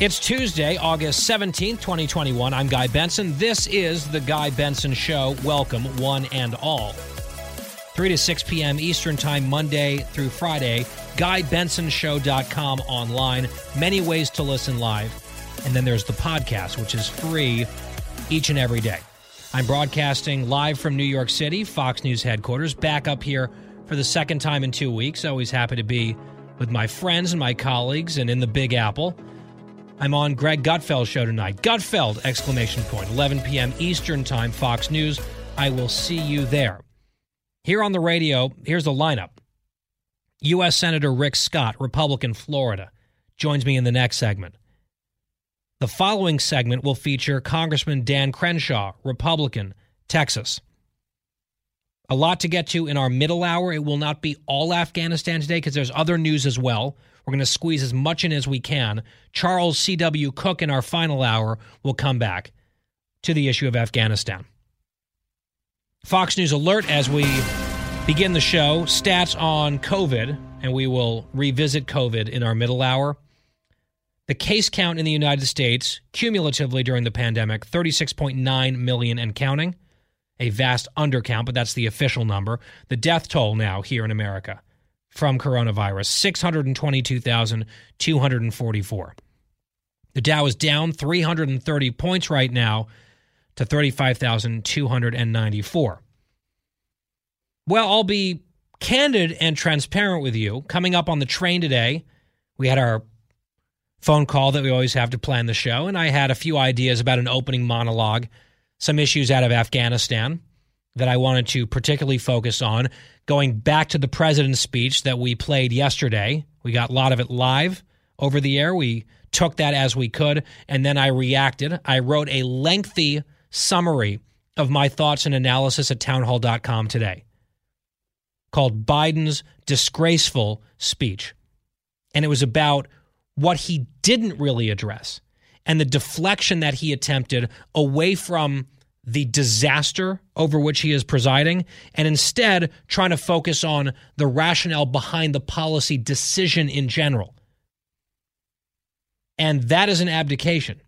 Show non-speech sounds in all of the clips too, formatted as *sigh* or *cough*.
It's Tuesday, August 17th, 2021. I'm Guy Benson. This is The Guy Benson Show. Welcome, one and all. 3 to 6 p.m. Eastern Time, Monday through Friday. GuyBensonShow.com online. Many ways to listen live. And then there's the podcast, which is free each and every day. I'm broadcasting live from New York City, Fox News headquarters, back up here for the second time in two weeks. Always happy to be with my friends and my colleagues and in the Big Apple. I'm on Greg Gutfeld's show tonight. Gutfeld! Exclamation point. 11 p.m. Eastern Time, Fox News. I will see you there. Here on the radio, here's the lineup. U.S. Senator Rick Scott, Republican, Florida, joins me in the next segment. The following segment will feature Congressman Dan Crenshaw, Republican, Texas. A lot to get to in our middle hour. It will not be all Afghanistan today because there's other news as well. We're going to squeeze as much in as we can. Charles C.W. Cooke in our final hour will come back to the issue of Afghanistan. Fox News alert as we begin the show. Stats on COVID, and we will revisit COVID in our middle hour. The case count in the United States cumulatively during the pandemic 36.9 million and counting. A vast undercount, but that's the official number. The death toll now here in America from coronavirus 622,244. The Dow is down 330 points right now to 35,294. Well, I'll be candid and transparent with you. Coming up on the train today, we had our phone call that we always have to plan the show, and I had a few ideas about an opening monologue, some issues out of Afghanistan that I wanted to particularly focus on. Going back to the president's speech that we played yesterday, we got a lot of it live over the air. We took that as we could, and then I reacted. I wrote a lengthy summary of my thoughts and analysis at townhall.com today called Biden's disgraceful speech. And it was about what he didn't really address and the deflection that he attempted away from the disaster over which he is presiding and instead trying to focus on the rationale behind the policy decision in general. And that is an abdication.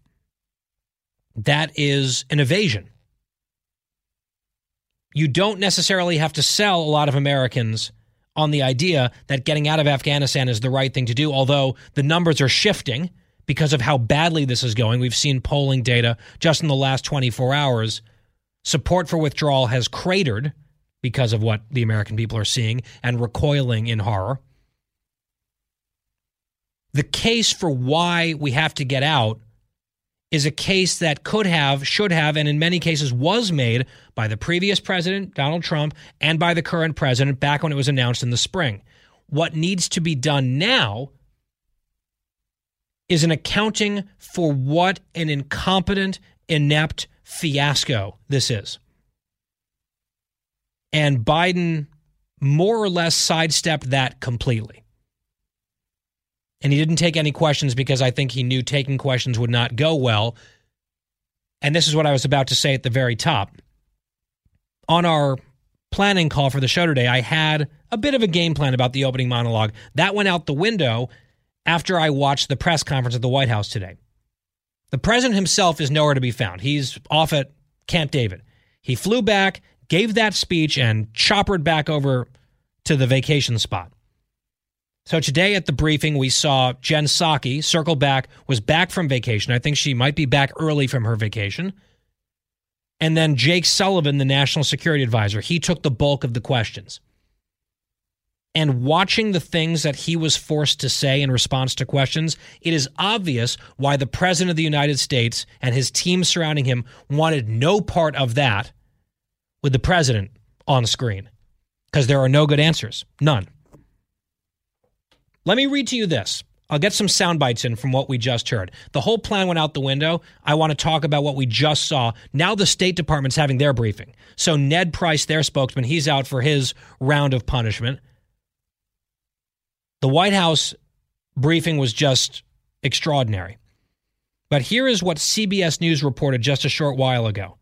That is an evasion. You don't necessarily have to sell a lot of Americans on the idea that getting out of Afghanistan is the right thing to do, although the numbers are shifting because of how badly this is going. We've seen polling data just in the last 24 hours. Support for withdrawal has cratered because of what the American people are seeing and recoiling in horror. The case for why we have to get out is a case that could have, should have, and in many cases was made by the previous president, Donald Trump, and by the current president back when it was announced in the spring. What needs to be done now is an accounting for what an incompetent, inept fiasco this is. And Biden more or less sidestepped that completely. And he didn't take any questions because I think he knew taking questions would not go well. And this is what I was about to say at the very top. On our planning call for the show today, I had a bit of a game plan about the opening monologue. That went out the window after I watched the press conference at the White House today. The president himself is nowhere to be found. He's off at Camp David. He flew back, gave that speech, and choppered back over to the vacation spot. So today at the briefing, we saw Jen Psaki circle back, was back from vacation. I think she might be back early from her vacation. And then Jake Sullivan, the national security advisor, he took the bulk of the questions. And watching the things that he was forced to say in response to questions, it is obvious why the President of the United States and his team surrounding him wanted no part of that with the President on screen. Because there are no good answers. None. Let me read to you this. I'll get some sound bites in from what we just heard. The whole plan went out the window. I want to talk about what we just saw. Now the State Department's having their briefing. So Ned Price, their spokesman, he's out for his round of punishment. The White House briefing was just extraordinary. But here is what CBS News reported just a short while ago.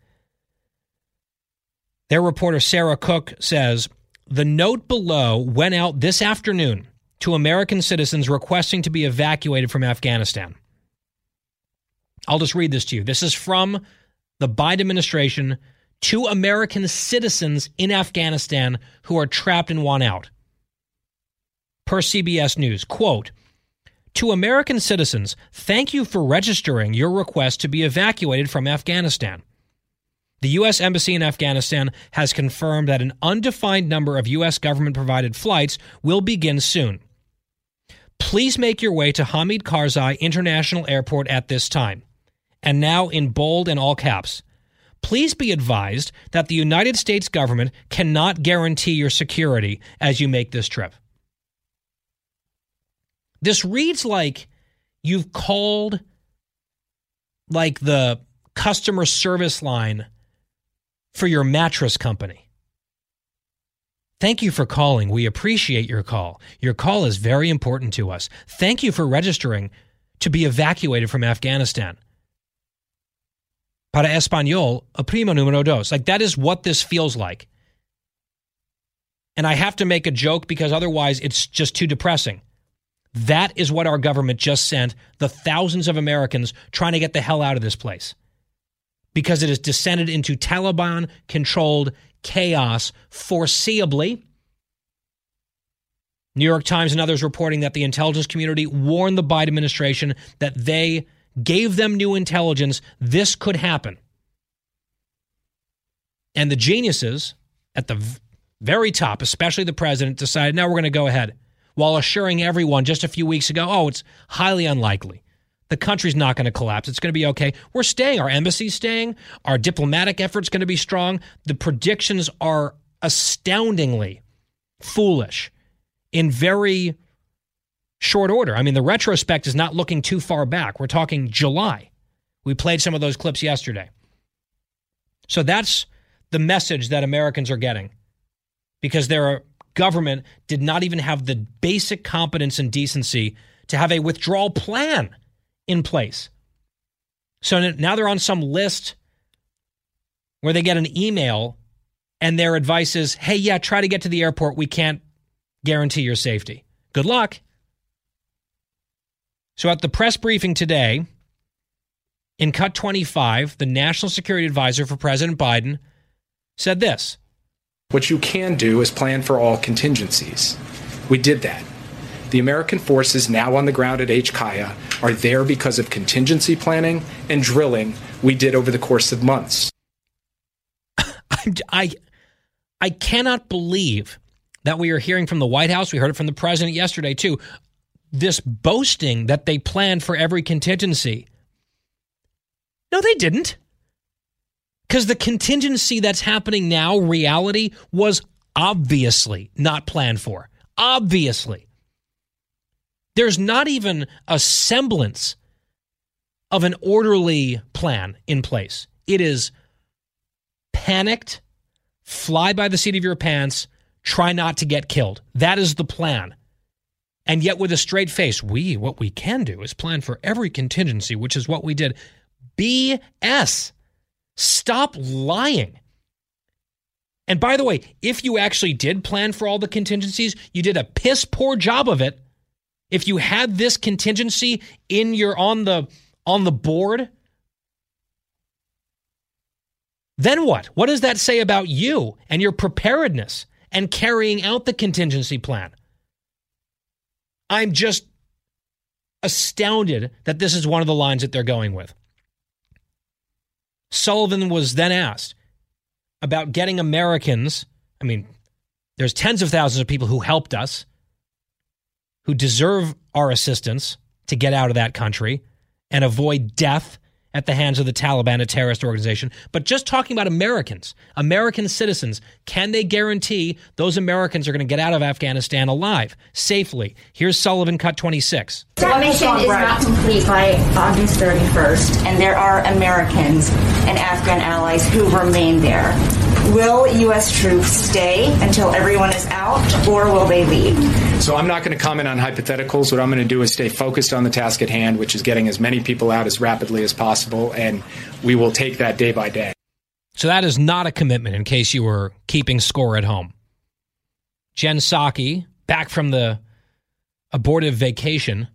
Their reporter, Sara Cook, says the note below went out this afternoon to American citizens requesting to be evacuated from Afghanistan. I'll just read this to you. This is from the Biden administration to American citizens in Afghanistan who are trapped and want out. Per CBS News, quote, to American citizens, thank you for registering your request to be evacuated from Afghanistan. The U.S. Embassy in Afghanistan has confirmed that an undefined number of U.S. government provided flights will begin soon. Please make your way to Hamid Karzai International Airport at this time. And now in bold and all caps. Please be advised that the United States government cannot guarantee your security as you make this trip. This reads like you've called like the customer service line for your mattress company. Thank you for calling. We appreciate your call. Your call is very important to us. Thank you for registering to be evacuated from Afghanistan. Para español, a prima número dos. Like that is what this feels like. And I have to make a joke because otherwise it's just too depressing. That is what our government just sent the thousands of Americans trying to get the hell out of this place. Because it has descended into Taliban controlled chaos foreseeably. New York Times and others reporting that the intelligence community warned the Biden administration that they gave them new intelligence. This could happen. And the geniuses at the very top, especially the president, decided now we're going to go ahead while assuring everyone just a few weeks ago, oh, it's highly unlikely. The country's not going to collapse. It's going to be okay. We're staying. Our embassy's staying. Our diplomatic effort's going to be strong. The predictions are astoundingly foolish in very short order. I mean, the retrospect is not looking too far back. We're talking July. We played some of those clips yesterday. So that's the message that Americans are getting because their government did not even have the basic competence and decency to have a withdrawal plan in place. So now they're on some list where they get an email and their advice is, hey, yeah, try to get to the airport. We can't guarantee your safety. Good luck. So at the press briefing today, in Cut 25, the National Security Advisor for President Biden said this What you can do is plan for all contingencies. We did that. The American forces now on the ground at HKIA are there because of contingency planning and drilling we did over the course of months. *laughs* I, I cannot believe that we are hearing from the White House. We heard it from the president yesterday, too. This boasting that they planned for every contingency. No, they didn't. Because the contingency that's happening now, reality, was obviously not planned for. Obviously. There's not even a semblance of an orderly plan in place. It is panicked, fly by the seat of your pants, try not to get killed. That is the plan. And yet, with a straight face, we, what we can do is plan for every contingency, which is what we did. BS. Stop lying. And by the way, if you actually did plan for all the contingencies, you did a piss poor job of it if you had this contingency in your on the on the board, then what? What does that say about you and your preparedness and carrying out the contingency plan? I'm just astounded that this is one of the lines that they're going with. Sullivan was then asked about getting Americans, I mean, there's tens of thousands of people who helped us who deserve our assistance to get out of that country and avoid death at the hands of the Taliban, a terrorist organization, but just talking about Americans, American citizens. Can they guarantee those Americans are going to get out of Afghanistan alive, safely? Here's Sullivan Cut 26. The mission is not complete by August 31st, and there are Americans and Afghan allies who remain there. Will U.S. troops stay until everyone is out, or will they leave? So I'm not going to comment on hypotheticals. What I'm going to do is stay focused on the task at hand, which is getting as many people out as rapidly as possible, and we will take that day by day. So that is not a commitment in case you were keeping score at home. Jen Psaki, back from the abortive vacation,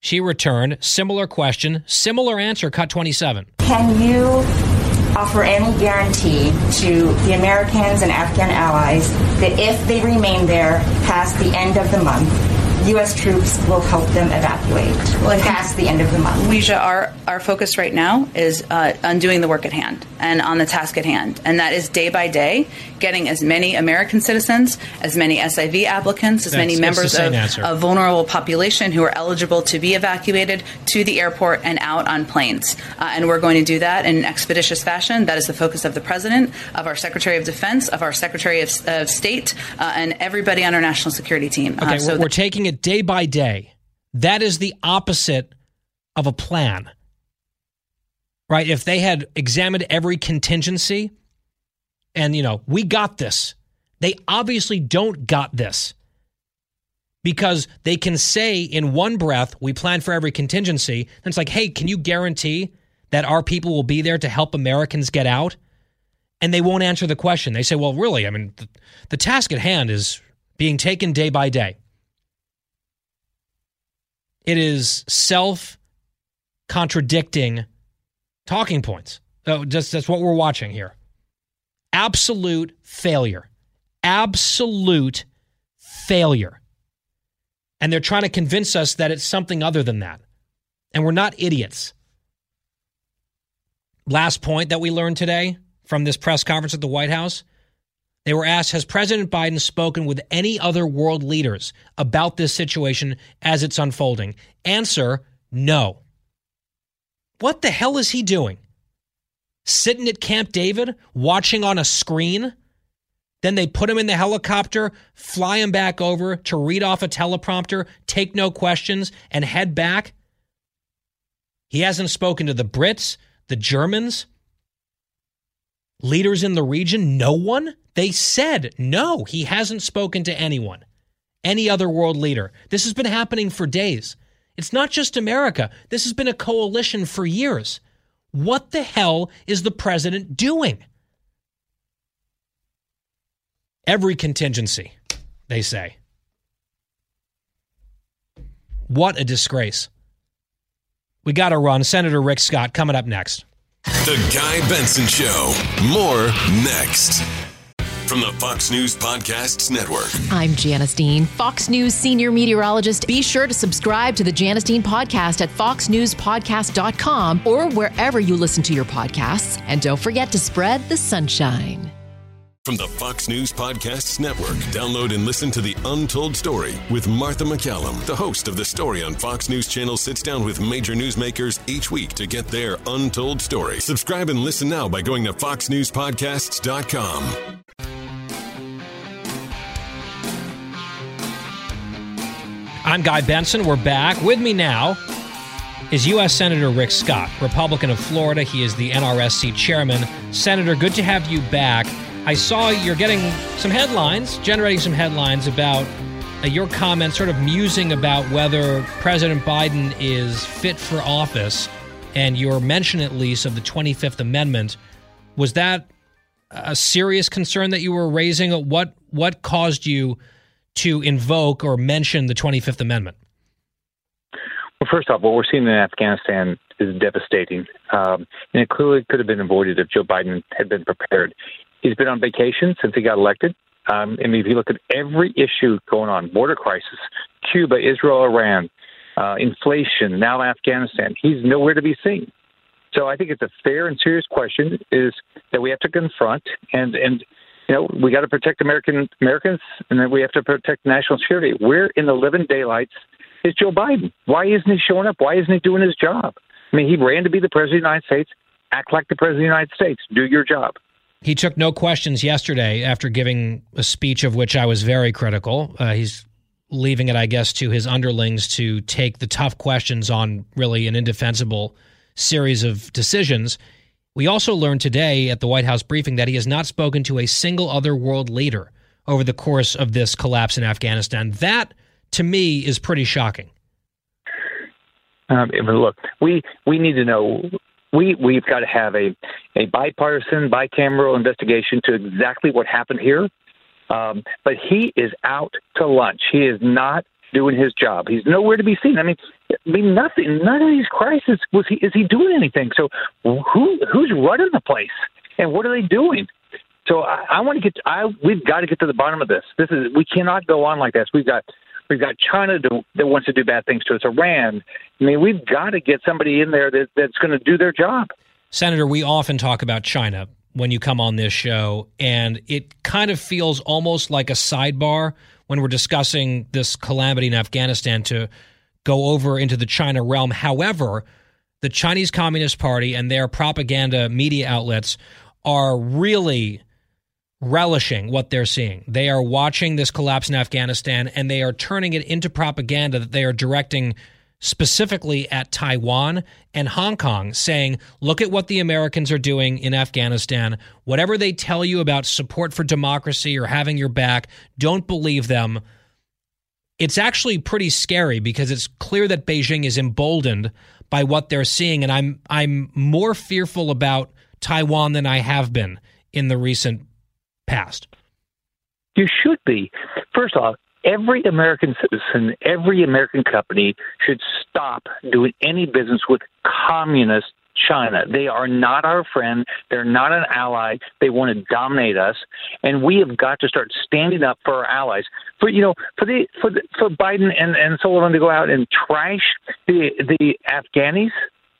she returned. Similar question, similar answer, cut 27. Can you offer any guarantee to the Americans and Afghan allies that if they remain there past the end of the month, U.S. troops will help them evacuate well, past the end of the month. Leisha, our, our focus right now is uh, on doing the work at hand and on the task at hand. And that is day by day getting as many American citizens, as many SIV applicants, as That's- many members of a vulnerable population who are eligible to be evacuated to the airport and out on planes. Uh, and we're going to do that in an expeditious fashion. That is the focus of the President, of our Secretary of Defense, of our Secretary of, of State, uh, and everybody on our national security team. Okay, uh, so we're, we're taking it day by day. That is the opposite of a plan. Right? If they had examined every contingency and, you know, we got this, they obviously don't got this because they can say in one breath, we plan for every contingency. And it's like, hey, can you guarantee that our people will be there to help Americans get out? And they won't answer the question. They say, well, really, I mean, the, the task at hand is being taken day by day. It is self contradicting talking points. So just that's what we're watching here. Absolute failure. Absolute failure. And they're trying to convince us that it's something other than that. And we're not idiots. Last point that we learned today from this press conference at the White House they were asked, Has President Biden spoken with any other world leaders about this situation as it's unfolding? Answer no. What the hell is he doing? Sitting at Camp David, watching on a screen? Then they put him in the helicopter, fly him back over to read off a teleprompter, take no questions, and head back? He hasn't spoken to the Brits, the Germans, leaders in the region? No one? They said no, he hasn't spoken to anyone, any other world leader. This has been happening for days. It's not just America, this has been a coalition for years. What the hell is the president doing? Every contingency, they say. What a disgrace. We got to run. Senator Rick Scott coming up next. The Guy Benson Show. More next. From the Fox News Podcasts Network. I'm Janice Dean, Fox News senior meteorologist. Be sure to subscribe to the Janice Dean podcast at foxnewspodcast.com or wherever you listen to your podcasts. And don't forget to spread the sunshine. From the Fox News Podcasts Network, download and listen to The Untold Story with Martha MacCallum. The host of The Story on Fox News Channel sits down with major newsmakers each week to get their untold story. Subscribe and listen now by going to foxnewspodcasts.com. I'm Guy Benson. We're back. With me now is U.S. Senator Rick Scott, Republican of Florida. He is the NRSC chairman. Senator, good to have you back. I saw you're getting some headlines, generating some headlines about uh, your comments, sort of musing about whether President Biden is fit for office, and your mention, at least, of the 25th Amendment. Was that a serious concern that you were raising? What what caused you to invoke or mention the 25th Amendment? Well, first off, what we're seeing in Afghanistan is devastating, um, and it clearly could have been avoided if Joe Biden had been prepared. He's been on vacation since he got elected. Um, I mean, if you look at every issue going on, border crisis, Cuba, Israel, Iran, uh, inflation, now Afghanistan, he's nowhere to be seen. So I think it's a fair and serious question is that we have to confront and and you know we got to protect American Americans and then we have to protect national security. Where in the living daylights is Joe Biden? Why isn't he showing up? Why isn't he doing his job? I mean, he ran to be the president of the United States. Act like the president of the United States. Do your job. He took no questions yesterday after giving a speech of which I was very critical. Uh, he's leaving it, I guess, to his underlings to take the tough questions on really an indefensible series of decisions. We also learned today at the White House briefing that he has not spoken to a single other world leader over the course of this collapse in Afghanistan. That, to me, is pretty shocking. Um, look, we we need to know. We we've got to have a a bipartisan, bicameral investigation to exactly what happened here. Um, but he is out to lunch. He is not doing his job. He's nowhere to be seen. I mean, I mean nothing. None of these crises was he is he doing anything? So who who's running the place and what are they doing? So I, I want to get. I we've got to get to the bottom of this. This is we cannot go on like this. We've got we've got China to, that wants to do bad things to us. Iran. I mean, we've got to get somebody in there that, that's going to do their job. Senator, we often talk about China when you come on this show, and it kind of feels almost like a sidebar when we're discussing this calamity in Afghanistan to go over into the China realm. However, the Chinese Communist Party and their propaganda media outlets are really relishing what they're seeing. They are watching this collapse in Afghanistan and they are turning it into propaganda that they are directing specifically at Taiwan and Hong Kong, saying, look at what the Americans are doing in Afghanistan. Whatever they tell you about support for democracy or having your back, don't believe them. It's actually pretty scary because it's clear that Beijing is emboldened by what they're seeing. And I'm I'm more fearful about Taiwan than I have been in the recent past. You should be. First off, every American citizen, every American company should stop doing any business with communist China. They are not our friend. They're not an ally. They want to dominate us, and we have got to start standing up for our allies. For you know, for the for the, for Biden and and Sullivan to go out and trash the the Afghanis.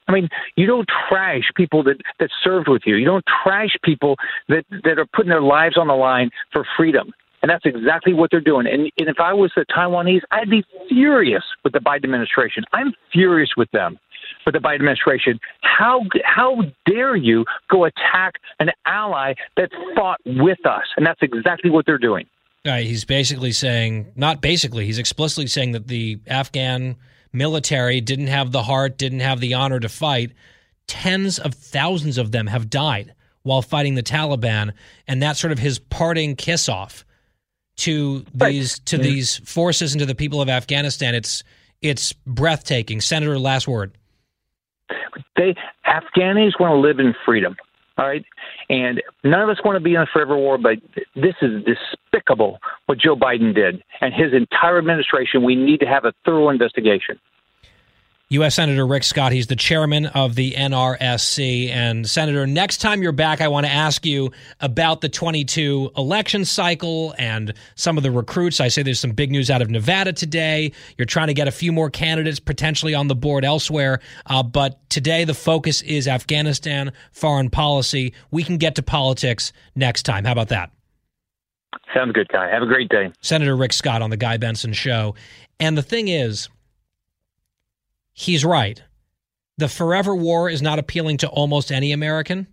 I mean, you don't trash people that that served with you. You don't trash people that that are putting their lives on the line for freedom. And that's exactly what they're doing. And, and if I was the Taiwanese, I'd be furious with the Biden administration. I'm furious with them, with the Biden administration. How how dare you go attack an ally that fought with us? And that's exactly what they're doing. Uh, he's basically saying, not basically, he's explicitly saying that the Afghan military didn't have the heart, didn't have the honor to fight. Tens of thousands of them have died while fighting the Taliban, and that's sort of his parting kiss off to these to these forces and to the people of Afghanistan. It's it's breathtaking. Senator, last word. They Afghanis want to live in freedom. All right, and none of us want to be in a forever war, but this is despicable what Joe Biden did and his entire administration. We need to have a thorough investigation. U.S. Senator Rick Scott. He's the chairman of the NRSC. And, Senator, next time you're back, I want to ask you about the 22 election cycle and some of the recruits. I say there's some big news out of Nevada today. You're trying to get a few more candidates potentially on the board elsewhere. Uh, but today, the focus is Afghanistan, foreign policy. We can get to politics next time. How about that? Sounds good, Guy. Have a great day. Senator Rick Scott on The Guy Benson Show. And the thing is, he's right. The forever war is not appealing to almost any American.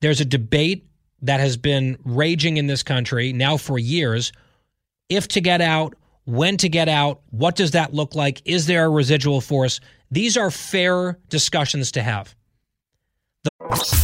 There's a debate that has been raging in this country now for years if to get out, when to get out, what does that look like? Is there a residual force? These are fair discussions to have. The-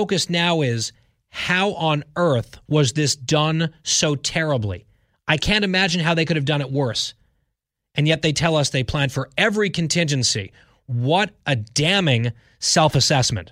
focus now is how on earth was this done so terribly? I can't imagine how they could have done it worse. And yet they tell us they planned for every contingency. What a damning self assessment.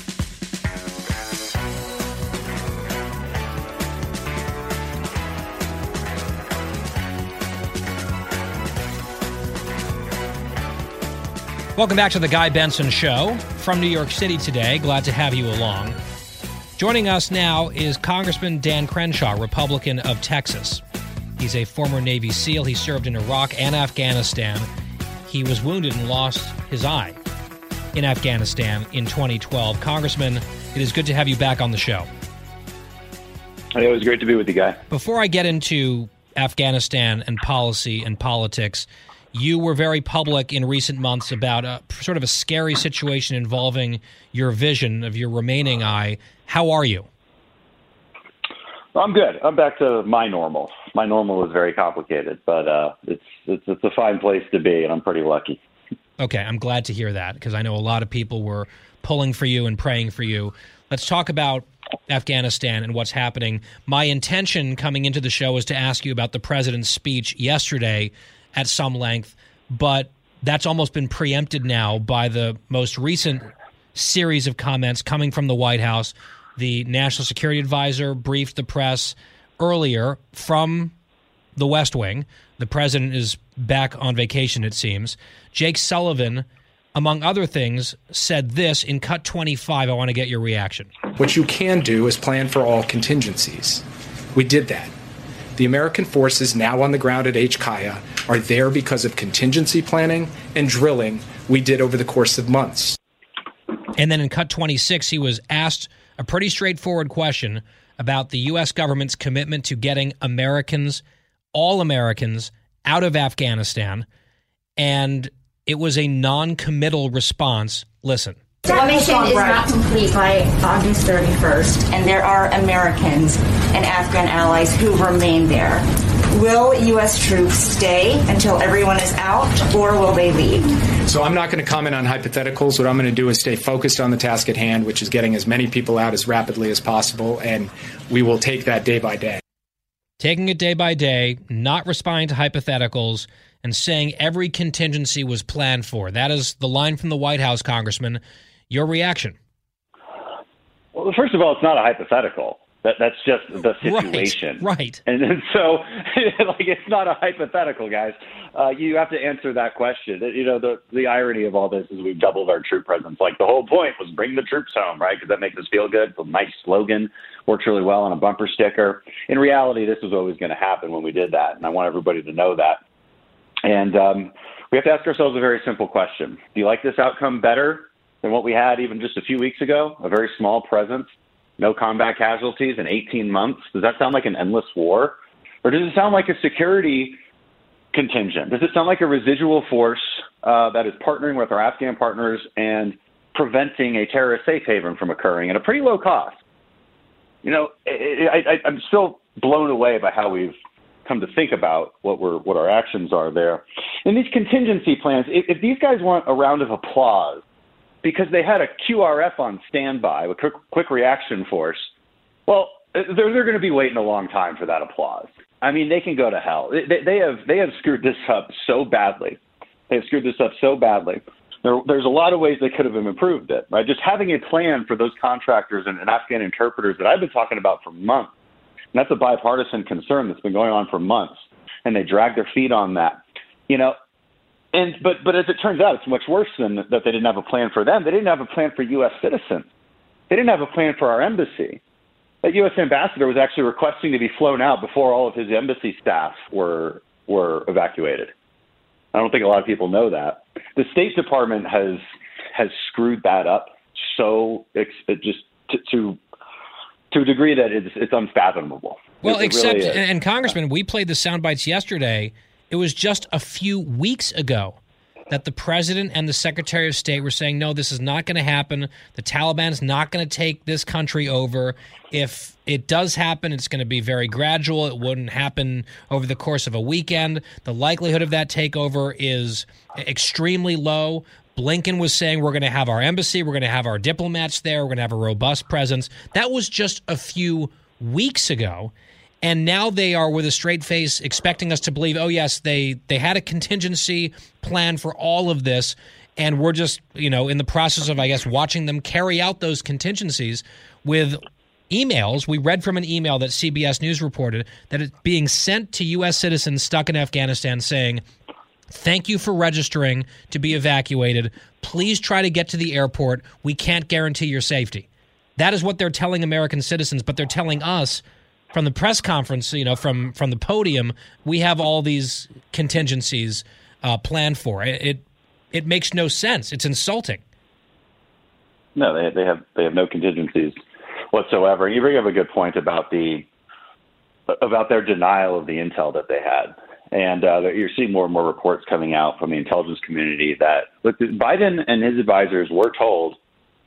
Welcome back to the Guy Benson Show from New York City today. Glad to have you along. Joining us now is Congressman Dan Crenshaw, Republican of Texas. He's a former Navy SEAL. He served in Iraq and Afghanistan. He was wounded and lost his eye in Afghanistan in 2012. Congressman, it is good to have you back on the show. It was great to be with you, Guy. Before I get into Afghanistan and policy and politics, you were very public in recent months about a sort of a scary situation involving your vision of your remaining eye. How are you? I'm good. I'm back to my normal. My normal is very complicated, but uh, it's, it's it's a fine place to be, and I'm pretty lucky. Okay, I'm glad to hear that because I know a lot of people were pulling for you and praying for you. Let's talk about Afghanistan and what's happening. My intention coming into the show was to ask you about the president's speech yesterday at some length, but that's almost been preempted now by the most recent series of comments coming from the White House. The National Security Advisor briefed the press earlier from the West Wing. The president is back on vacation, it seems. Jake Sullivan, among other things, said this in Cut 25. I want to get your reaction. What you can do is plan for all contingencies. We did that. The American forces now on the ground at HKIA are there because of contingency planning and drilling we did over the course of months. And then in cut 26, he was asked a pretty straightforward question about the U.S. government's commitment to getting Americans, all Americans, out of Afghanistan. And it was a non committal response. Listen. The mission is not complete by August 31st, and there are Americans and Afghan allies who remain there. Will U.S. troops stay until everyone is out, or will they leave? So I'm not going to comment on hypotheticals. What I'm going to do is stay focused on the task at hand, which is getting as many people out as rapidly as possible, and we will take that day by day. Taking it day by day, not responding to hypotheticals, and saying every contingency was planned for. That is the line from the White House, Congressman. Your reaction? Well, first of all, it's not a hypothetical. That that's just the situation, right? right. And, and *laughs* so, *laughs* like, it's not a hypothetical, guys. Uh, you have to answer that question. You know, the the irony of all this is we've doubled our troop presence. Like the whole point was bring the troops home, right? Because that makes us feel good. It's a nice slogan, works really well on a bumper sticker. In reality, this was always going to happen when we did that, and I want everybody to know that. And um, we have to ask ourselves a very simple question: Do you like this outcome better than what we had even just a few weeks ago, a very small presence, no combat casualties in 18 months. Does that sound like an endless war? Or does it sound like a security contingent? Does it sound like a residual force uh, that is partnering with our Afghan partners and preventing a terrorist safe haven from occurring at a pretty low cost? You know, I, I, I'm still blown away by how we've come to think about what we're what our actions are there. And these contingency plans, if, if these guys want a round of applause because they had a QRF on standby, a quick, quick reaction force. Well, they're, they're going to be waiting a long time for that applause. I mean, they can go to hell. They, they have they have screwed this up so badly. They have screwed this up so badly. There, there's a lot of ways they could have improved it. Right, just having a plan for those contractors and, and Afghan interpreters that I've been talking about for months. And that's a bipartisan concern that's been going on for months. And they drag their feet on that. You know, and but but as it turns out, it's much worse than that. They didn't have a plan for them. They didn't have a plan for U.S. citizens. They didn't have a plan for our embassy. That U.S. ambassador was actually requesting to be flown out before all of his embassy staff were were evacuated. I don't think a lot of people know that. The State Department has has screwed that up so it just to, to to a degree that it's it's unfathomable. Well, it, except really and Congressman, we played the sound bites yesterday it was just a few weeks ago that the president and the secretary of state were saying, no, this is not going to happen. The Taliban is not going to take this country over. If it does happen, it's going to be very gradual. It wouldn't happen over the course of a weekend. The likelihood of that takeover is extremely low, Blinken was saying we're going to have our embassy, we're going to have our diplomats there, we're going to have a robust presence. That was just a few weeks ago. And now they are with a straight face expecting us to believe, oh yes, they they had a contingency plan for all of this and we're just, you know, in the process of I guess watching them carry out those contingencies with emails. We read from an email that CBS News reported that it's being sent to US citizens stuck in Afghanistan saying Thank you for registering to be evacuated. Please try to get to the airport. We can't guarantee your safety. That is what they're telling American citizens, but they're telling us from the press conference, you know, from from the podium, we have all these contingencies uh, planned for. It, it it makes no sense. It's insulting. No, they they have they have no contingencies whatsoever. You bring up a good point about the about their denial of the intel that they had. And uh, you're seeing more and more reports coming out from the intelligence community that look, Biden and his advisors were told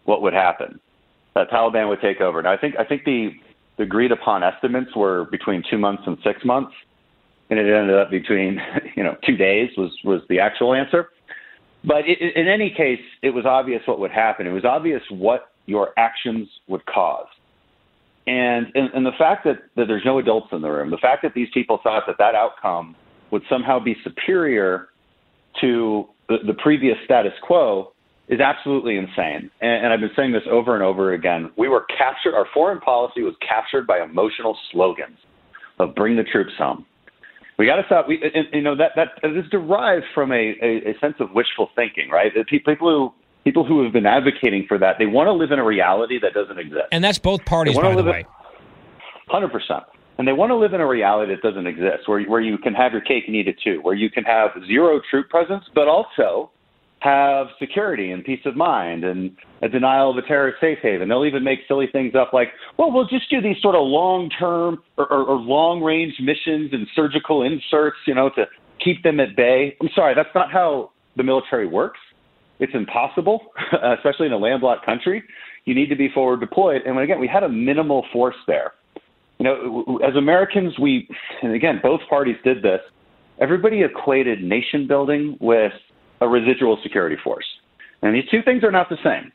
what would happen, that Taliban would take over. And I think I think the, the agreed upon estimates were between two months and six months, and it ended up between *laughs* you know two days was was the actual answer. But it, in any case, it was obvious what would happen. It was obvious what your actions would cause. And, and, and the fact that, that there's no adults in the room, the fact that these people thought that that outcome would somehow be superior to the, the previous status quo is absolutely insane. And, and, I've been saying this over and over again. We were captured, our foreign policy was captured by emotional slogans of bring the troops home. We got to stop. We, and, you know, that, that, is derived from a, a, a sense of wishful thinking, right? People who, people who have been advocating for that, they want to live in a reality that doesn't exist. And that's both parties, by the way. Hundred percent and they want to live in a reality that doesn't exist, where where you can have your cake and eat it too, where you can have zero troop presence, but also have security and peace of mind and a denial of a terrorist safe haven. They'll even make silly things up like, well, we'll just do these sort of long term or, or, or long range missions and surgical inserts, you know, to keep them at bay. I'm sorry, that's not how the military works. It's impossible, *laughs* especially in a landlocked country. You need to be forward deployed. And again, we had a minimal force there you know, as Americans, we, and again, both parties did this. Everybody equated nation building with a residual security force, and these two things are not the same.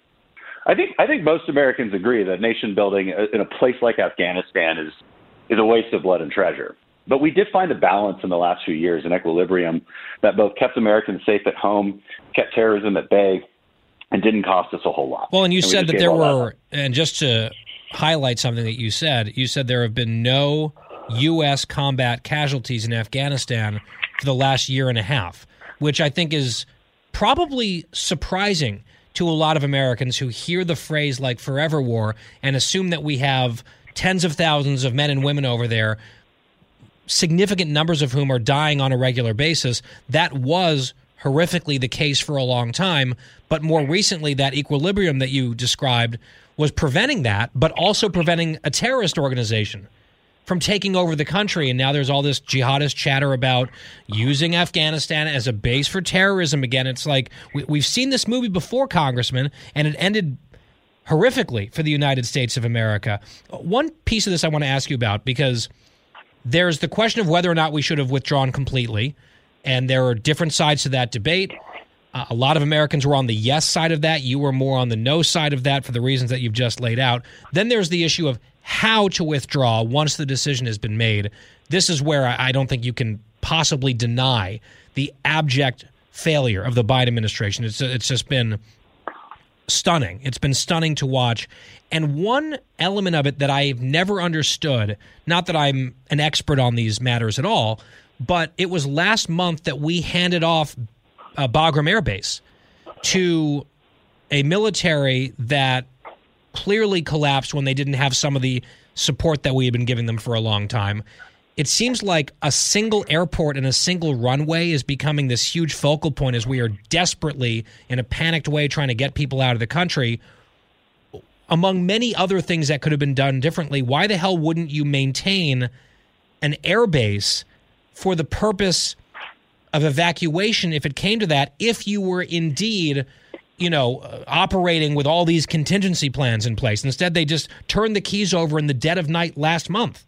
I think I think most Americans agree that nation building in a place like Afghanistan is is a waste of blood and treasure. But we did find a balance in the last few years, an equilibrium that both kept Americans safe at home, kept terrorism at bay, and didn't cost us a whole lot. Well, and you and said that there were, that and just to highlight something that you said. You said there have been no U.S. combat casualties in Afghanistan for the last year and a half, which I think is probably surprising to a lot of Americans who hear the phrase like forever war and assume that we have tens of thousands of men and women over there, significant numbers of whom are dying on a regular basis. That was horrifically the case for a long time. But more recently, that equilibrium that you described was preventing that, but also preventing a terrorist organization from taking over the country. And now there's all this jihadist chatter about using Afghanistan as a base for terrorism again. It's like we, have seen this movie before, Congressman, and it ended horrifically for the United States of America. One piece of this I want to ask you about because there's the question of whether or not we should have withdrawn completely. And there are different sides to that debate. Uh, a lot of Americans were on the yes side of that. You were more on the no side of that for the reasons that you've just laid out. Then there's the issue of how to withdraw once the decision has been made. This is where I don't think you can possibly deny the abject failure of the Biden administration. It's it's just been stunning. It's been stunning to watch. And one element of it that I've never understood, not that I'm an expert on these matters at all, but it was last month that we handed off uh, Bagram Air Base to a military that clearly collapsed when they didn't have some of the support that we had been giving them for a long time. It seems like a single airport and a single runway is becoming this huge focal point as we are desperately, in a panicked way, trying to get people out of the country. Among many other things that could have been done differently, why the hell wouldn't you maintain an airbase for the purpose of evacuation if it came to that, if you were indeed, you know, operating with all these contingency plans in place. Instead, they just turned the keys over in the dead of night last month.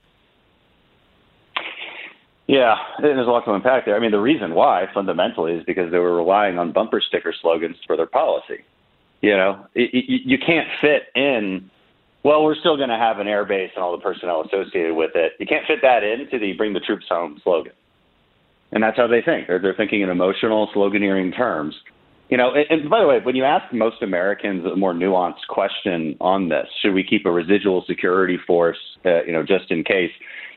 Yeah, and there's a lot to unpack there. I mean, the reason why fundamentally is because they were relying on bumper sticker slogans for their policy. You know, you can't fit in. Well, we're still going to have an air base and all the personnel associated with it. You can't fit that into the "Bring the Troops Home" slogan, and that's how they think. They're, they're thinking in emotional, sloganeering terms. You know, and, and by the way, when you ask most Americans a more nuanced question on this, should we keep a residual security force, uh, you know, just in case?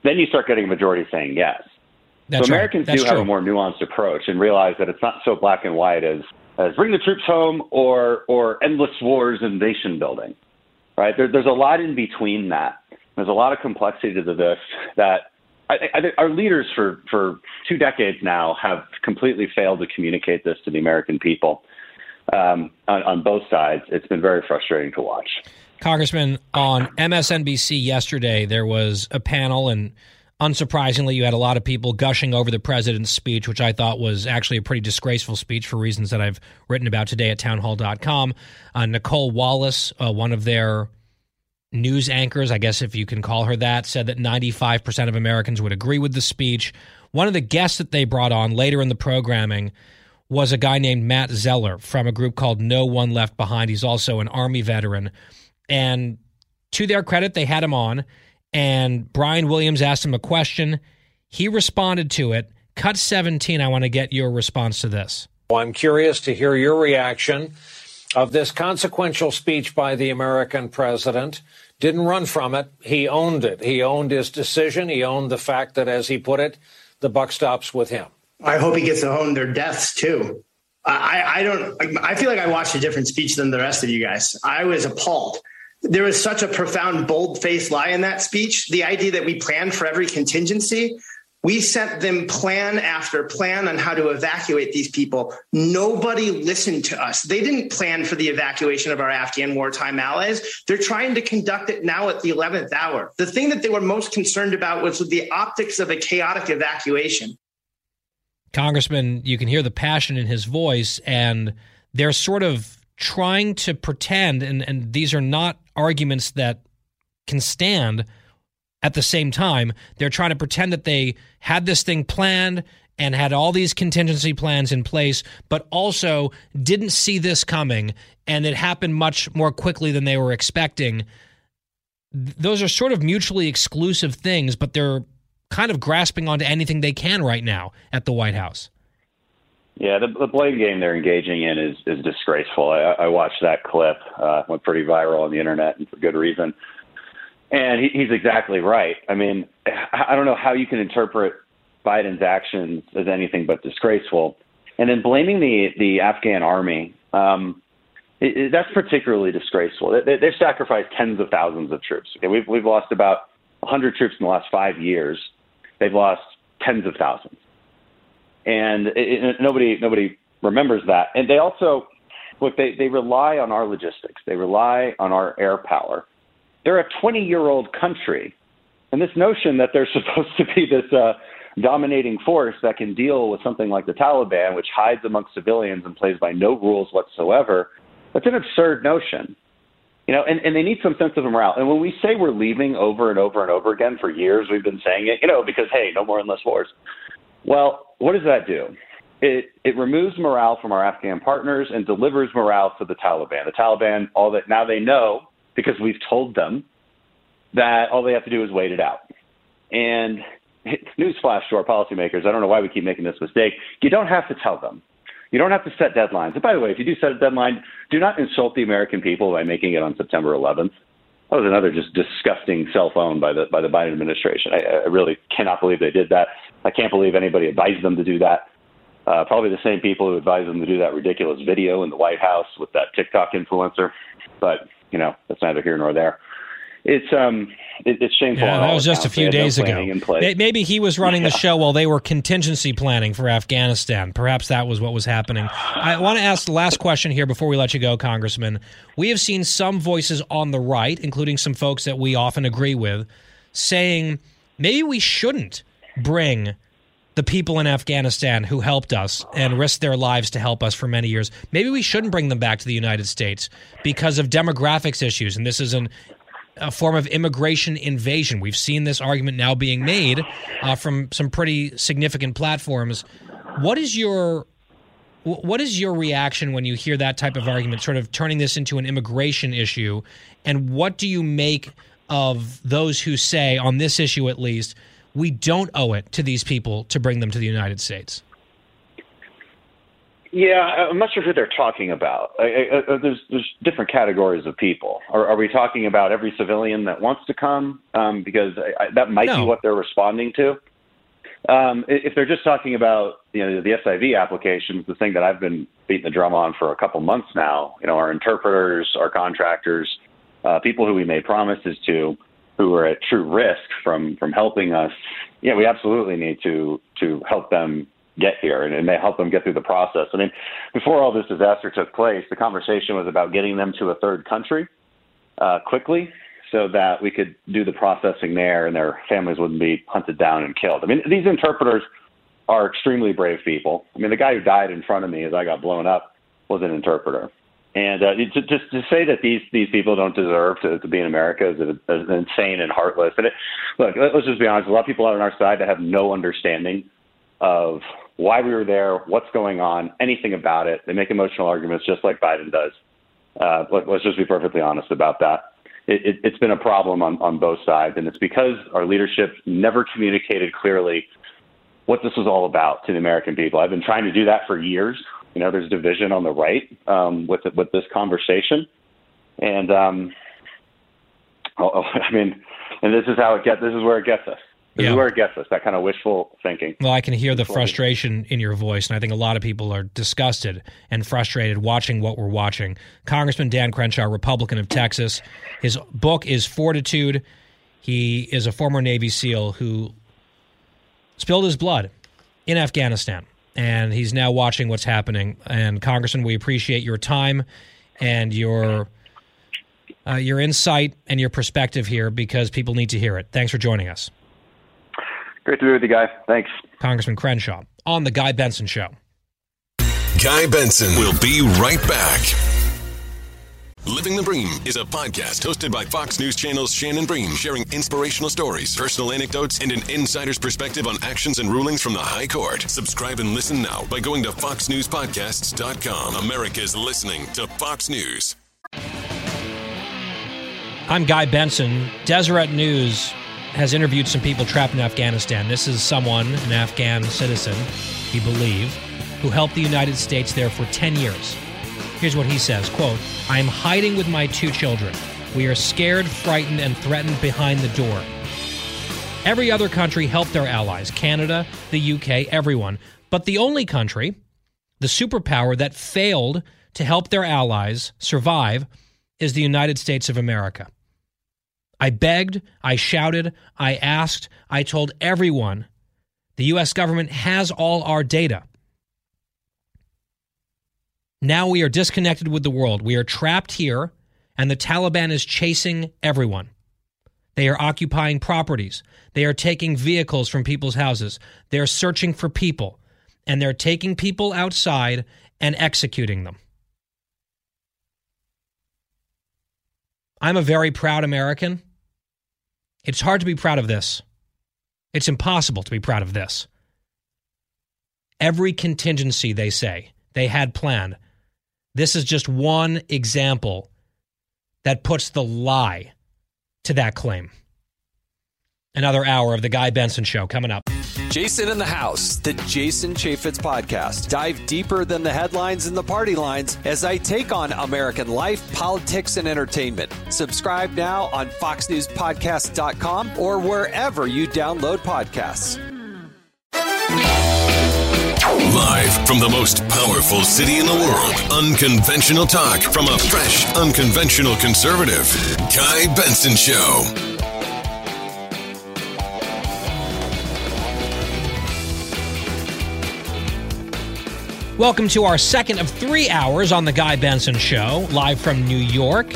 Then you start getting a majority saying yes. That's so right. Americans That's do have a more nuanced approach and realize that it's not so black and white as as bring the troops home or or endless wars and nation building. Right? There, there's a lot in between that. There's a lot of complexity to this that I, I our leaders for for two decades now have completely failed to communicate this to the American people um, on, on both sides. It's been very frustrating to watch. Congressman, on MSNBC yesterday, there was a panel, and unsurprisingly, you had a lot of people gushing over the president's speech, which I thought was actually a pretty disgraceful speech for reasons that I've written about today at townhall.com. Uh, Nicolle Wallace, uh, one of their news anchors, I guess if you can call her that, said that 95% of Americans would agree with the speech. One of the guests that they brought on later in the programming was a guy named Matt Zeller from a group called No One Left Behind. He's also an Army veteran. And to their credit, they had him on, and Brian Williams asked him a question. He responded to it. Cut 17, I want to get your response to this. I'm curious to hear your reaction of this consequential speech by the American president. Didn't run from it. He owned it. He owned his decision. He owned the fact that, as he put it, the buck stops with him. I hope he gets to own their deaths too. I, I don't. I feel like I watched a different speech than the rest of you guys. I was appalled. There was such a profound, bold-faced lie in that speech. The idea that we planned for every contingency. We sent them plan after plan on how to evacuate these people. Nobody listened to us. They didn't plan for the evacuation of our Afghan wartime allies. They're trying to conduct it now at the 11th hour. The thing that they were most concerned about was the optics of a chaotic evacuation. Congressman, you can hear the passion in his voice, and they're sort of trying to pretend, and, and these are not arguments that can stand at the same time. They're trying to pretend that they had this thing planned and had all these contingency plans in place, but also didn't see this coming, and it happened much more quickly than they were expecting. Those are sort of mutually exclusive things, but they're kind of grasping onto anything they can right now at the White House. Yeah, the, the blame game they're engaging in is is disgraceful. I, I watched that clip; uh, went pretty viral on the internet, and for good reason. And he, he's exactly right. I mean, I don't know how you can interpret Biden's actions as anything but disgraceful, and then blaming the the Afghan army. Um, it, it, that's particularly disgraceful. They, they've sacrificed tens of thousands of troops. Okay, we've we've lost about 100 troops in the last five years. They've lost tens of thousands and it, nobody nobody remembers that. And they also look they they rely on our logistics. They rely on our air power. They're a 20 year old country, and this notion that they're *laughs* supposed to be this uh, dominating force that can deal with something like the Taliban, which hides amongst civilians and plays by no rules whatsoever, that's an absurd notion. You know, and, and they need some sense of morale. And when we say we're leaving over and over and over again for years, we've been saying it, you know, because hey, no more endless wars. Well, what does that do? It it removes morale from our Afghan partners and delivers morale to the Taliban. The Taliban, all that now they know because we've told them that all they have to do is wait it out. And newsflash to our policymakers: I don't know why we keep making this mistake. You don't have to tell them. You don't have to set deadlines. And by the way, if you do set a deadline, do not insult the American people by making it on September 11th. That was another just disgusting cell phone by the by the Biden administration. I, I really cannot believe they did that. I can't believe anybody advised them to do that. Uh, probably the same people who advised them to do that ridiculous video in the White House with that TikTok influencer. But you know, that's neither here nor there. It's um, it, it's shameful. Yeah, that was just a few had no days ago. planning In place. May- Maybe he was running the show while they were contingency planning for Afghanistan. Perhaps that was what was happening. I want to ask the last question here before we let you go, Congressman. We have seen some voices on the right, including some folks that we often agree with, saying maybe we shouldn't bring the people in Afghanistan who helped us and risked their lives to help us for many years. Maybe we shouldn't bring them back to the United States because of demographics issues. And this is an a form of immigration invasion. We've seen this argument now being made uh, from some pretty significant platforms. What is your what is your reaction when you hear that type of argument, sort of turning this into an immigration issue? And what do you make of those who say, on this issue at least, we don't owe it to these people to bring them to the United States? Yeah, I'm not sure who they're talking about. I, I, I, there's there's different categories of people. Are, are we talking about every civilian that wants to come? Um, because that might no. be what they're responding to. Um, if they're just talking about you know the SIV applications, the thing that I've been beating the drum on for a couple months now, you know, our interpreters, our contractors, uh, people who we made promises to, who are at true risk from from helping us. Yeah, we absolutely need to to help them get here and, and help them get through the process. I mean, before all this disaster took place, the conversation was about getting them to a third country uh, quickly so that we could do the processing there and their families wouldn't be hunted down and killed. I mean, these interpreters are extremely brave people. I mean, the guy who died in front of me as I got blown up was an interpreter. And uh, to, just to say that these these people don't deserve to, to be in America is, is insane and heartless. And it, look, let's just be honest. A lot of people out on our side that have no understanding of why we were there, what's going on, anything about it. They make emotional arguments just like Biden does. Uh, let, let's just be perfectly honest about that. It, it, has been a problem on, on both sides, and it's because our leadership never communicated clearly what this was all about to the American people. I've been trying to do that for years. You know, there's division on the right um, with with this conversation, and um, oh, oh *laughs* I mean, and this is how it gets. This is where it gets us. This yeah. is where it gets us, that kind of wishful thinking. Well, I can hear the frustration in your voice, and I think a lot of people are disgusted and frustrated watching what we're watching. Congressman Dan Crenshaw, Republican of Texas, his book is Fortitude. He is a former Navy SEAL who spilled his blood in Afghanistan, and he's now watching what's happening. And, Congressman, we appreciate your time and your. Uh, your insight and your perspective here because people need to hear it. Thanks for joining us. Great to be with you, Guy. Thanks. Congressman Crenshaw on The Guy Benson Show. Guy Benson will be right back. Living the Bream is a podcast hosted by Fox News Channel's Shannon Bream, sharing inspirational stories, personal anecdotes, and an insider's perspective on actions and rulings from the High Court. Subscribe and listen now by going to foxnewspodcasts.com. America's listening to Fox News. I'm Guy Benson. Deseret News has interviewed some people trapped in Afghanistan. This is someone, an Afghan citizen, we believe, who helped the United States there for 10 years. Here's what he says, quote, I am hiding with my two children. We are scared, frightened, and threatened behind the door. Every other country helped their allies Canada, the UK, everyone. But the only country, the superpower that failed to help their allies survive, is the United States of America. I begged, I shouted, I asked, I told everyone the U.S. government has all our data. Now we are disconnected with the world. We are trapped here, and the Taliban is chasing everyone. They are occupying properties. They are taking vehicles from people's houses. They're searching for people, and they're taking people outside and executing them. I'm a very proud American. It's hard to be proud of this. It's impossible to be proud of this. Every contingency, they say, they had planned. This is just one example that puts the lie to that claim. Another hour of the Guy Benson Show coming up. Jason in the House, the Jason Chaffetz podcast. Dive deeper than the headlines and the party lines as I take on American life, politics, and entertainment. Subscribe now on FoxNewsPodcast.com or wherever you download podcasts. Live from the most powerful city in the world, unconventional talk from a fresh, unconventional conservative. Guy Benson Show. Welcome to our second of three hours on The Guy Benson Show, live from New York,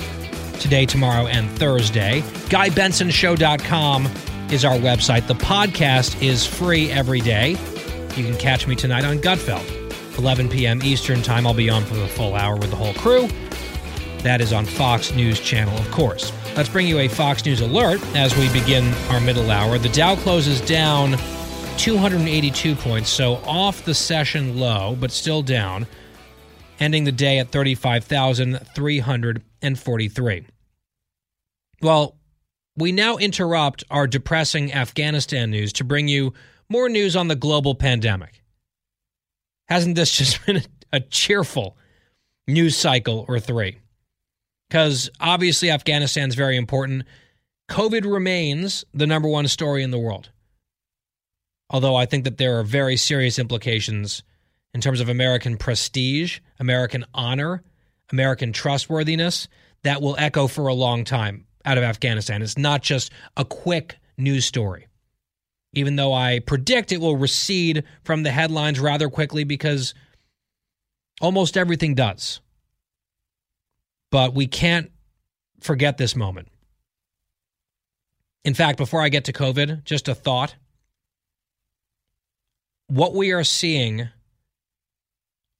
today, tomorrow, and Thursday. GuyBensonShow.com is our website. The podcast is free every day. You can catch me tonight on Gutfeld, 11 p.m. Eastern Time. I'll be on for the full hour with the whole crew. That is on Fox News Channel, of course. Let's bring you a Fox News alert as we begin our middle hour. The Dow closes down 282 points, so off the session low, but still down, ending the day at 35,343. Well, we now interrupt our depressing Afghanistan news to bring you more news on the global pandemic. Hasn't this just *laughs* been a cheerful news cycle or three? Because obviously, Afghanistan is very important. COVID remains the number one story in the world. Although I think that there are very serious implications in terms of American prestige, American honor, American trustworthiness that will echo for a long time out of Afghanistan. It's not just a quick news story. Even though I predict it will recede from the headlines rather quickly because almost everything does. But we can't forget this moment. In fact, before I get to COVID, just a thought. What we are seeing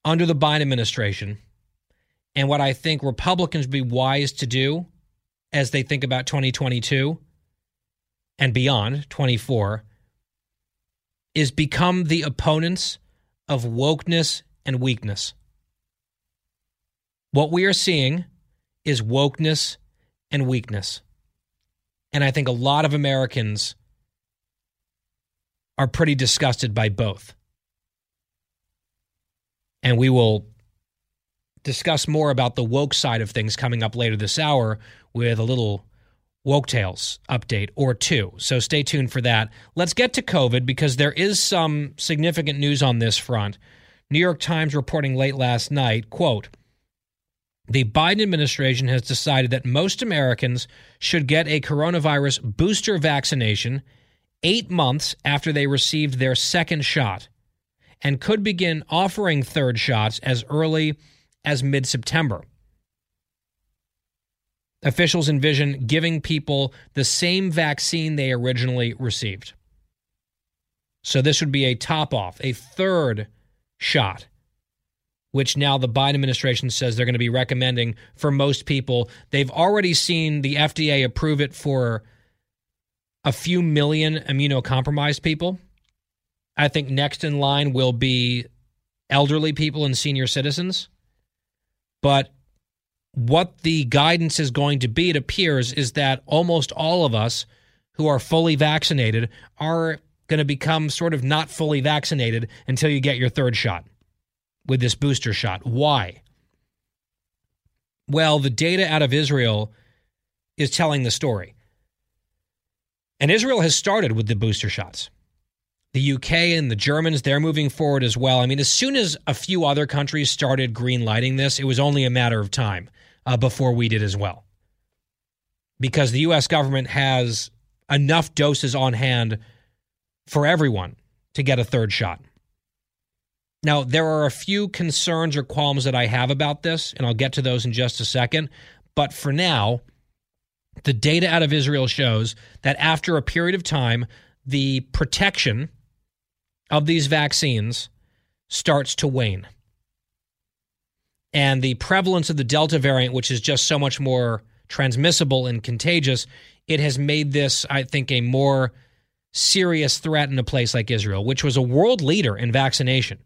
under the Biden administration and what I think Republicans would be wise to do as they think about 2022 and beyond 24 is become the opponents of wokeness and weakness. What we are seeing is wokeness and weakness. And I think a lot of Americans are pretty disgusted by both. And we will discuss more about the woke side of things coming up later this hour with a little woke tales update or two. So stay tuned for that. Let's get to COVID because there is some significant news on this front. New York Times reporting late last night, quote, the Biden administration has decided that most Americans should get a coronavirus booster vaccination eight months after they received their second shot and could begin offering third shots as early as mid September. Officials envision giving people the same vaccine they originally received. So this would be a top off, a third shot, which now the Biden administration says they're going to be recommending for most people. They've already seen the FDA approve it for a few million immunocompromised people. I think next in line will be elderly people and senior citizens. But what the guidance is going to be, it appears, is that almost all of us who are fully vaccinated are going to become sort of not fully vaccinated until you get your third shot with this booster shot. Why? Well, the data out of Israel is telling the story. And Israel has started with the booster shots. The UK and the Germans, they're moving forward as well. I mean, as soon as a few other countries started green lighting this, it was only a matter of time uh, before we did as well. Because the U.S. government has enough doses on hand for everyone to get a third shot. Now, there are a few concerns or qualms that I have about this, and I'll get to those in just a second. But for now, the data out of Israel shows that after a period of time, the protection of these vaccines starts to wane. And the prevalence of the Delta variant, which is just so much more transmissible and contagious, it has made this, I think, a more serious threat in a place like Israel, which was a world leader in vaccination.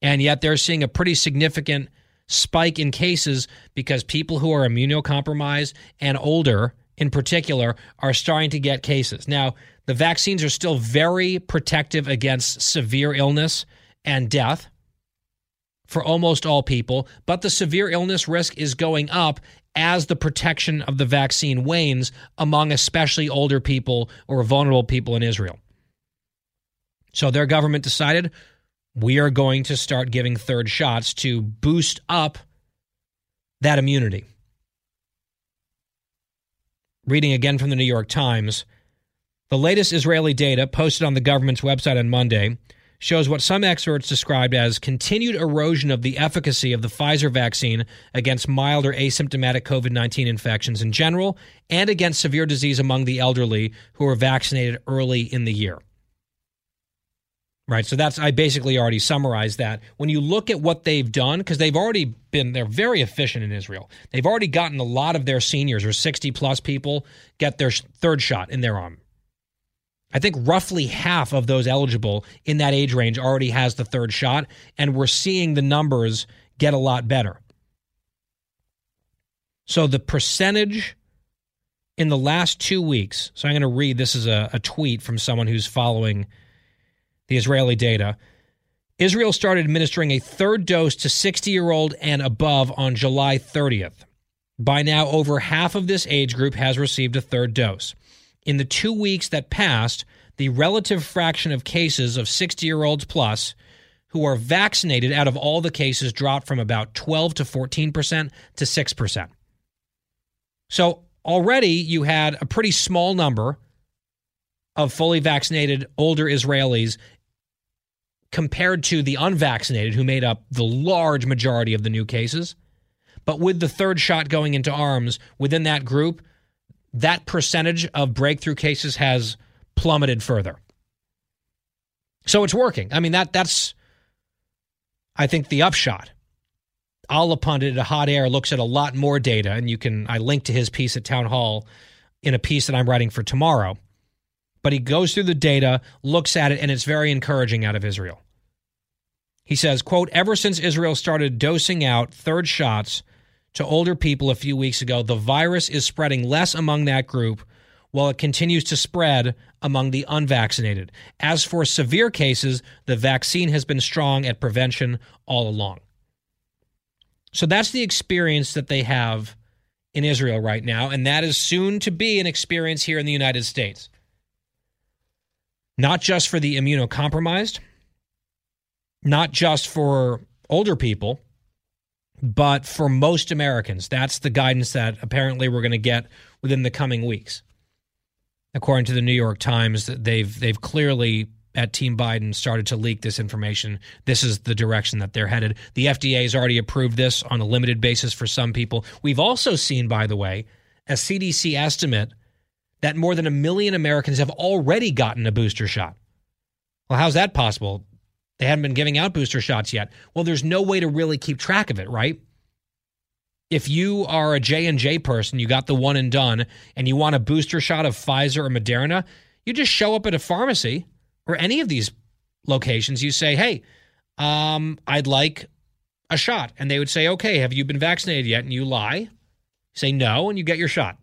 And yet they're seeing a pretty significant spike in cases because people who are immunocompromised and older in particular are starting to get cases. Now, the vaccines are still very protective against severe illness and death for almost all people, but the severe illness risk is going up as the protection of the vaccine wanes among especially older people or vulnerable people in Israel. So their government decided we are going to start giving third shots to boost up that immunity. Reading again from the New York Times, the latest Israeli data posted on the government's website on Monday shows what some experts described as continued erosion of the efficacy of the Pfizer vaccine against mild or asymptomatic COVID 19 infections in general and against severe disease among the elderly who were vaccinated early in the year. Right. So that's, I basically already summarized that. When you look at what they've done, because they've already been, they're very efficient in Israel. They've already gotten a lot of their seniors or 60 plus people get their third shot in their arm. I think roughly half of those eligible in that age range already has the third shot, and we're seeing the numbers get a lot better. So the percentage in the last two weeks, so I'm going to read this is a, a tweet from someone who's following the Israeli data. Israel started administering a third dose to 60 year old and above on July 30th. By now, over half of this age group has received a third dose. In the two weeks that passed, the relative fraction of cases of 60 year olds plus who are vaccinated out of all the cases dropped from about 12 to 14% to 6%. So already you had a pretty small number of fully vaccinated older Israelis compared to the unvaccinated who made up the large majority of the new cases. But with the third shot going into arms within that group, that percentage of breakthrough cases has plummeted further. So it's working. I mean that that's I think the upshot. Allahpundit at Hot Air looks at a lot more data, and you can I link to his piece at Town Hall in a piece that I'm writing for tomorrow. But he goes through the data, looks at it, and it's very encouraging out of Israel. He says, quote, ever since Israel started dosing out third shots to older people a few weeks ago, the virus is spreading less among that group while it continues to spread among the unvaccinated. As for severe cases, the vaccine has been strong at prevention all along. So that's the experience that they have in Israel right now, and that is soon to be an experience here in the United States. Not just for the immunocompromised, not just for older people, but for most Americans. That's the guidance that apparently we're going to get within the coming weeks. According to the New York Times, they've they've clearly at Team Biden started to leak this information. This is the direction that they're headed. The FDA has already approved this on a limited basis for some people. We've also seen, by the way, a CDC estimate that more than a million Americans have already gotten a booster shot. Well, how's that possible? They hadn't been giving out booster shots yet. Well, there's no way to really keep track of it, right? If you are a J&J person, you got the one and done and you want a booster shot of Pfizer or Moderna, you just show up at a pharmacy or any of these locations, you say, hey, um, I'd like a shot. And they would say, okay, have you been vaccinated yet? And you lie, say no, and you get your shot.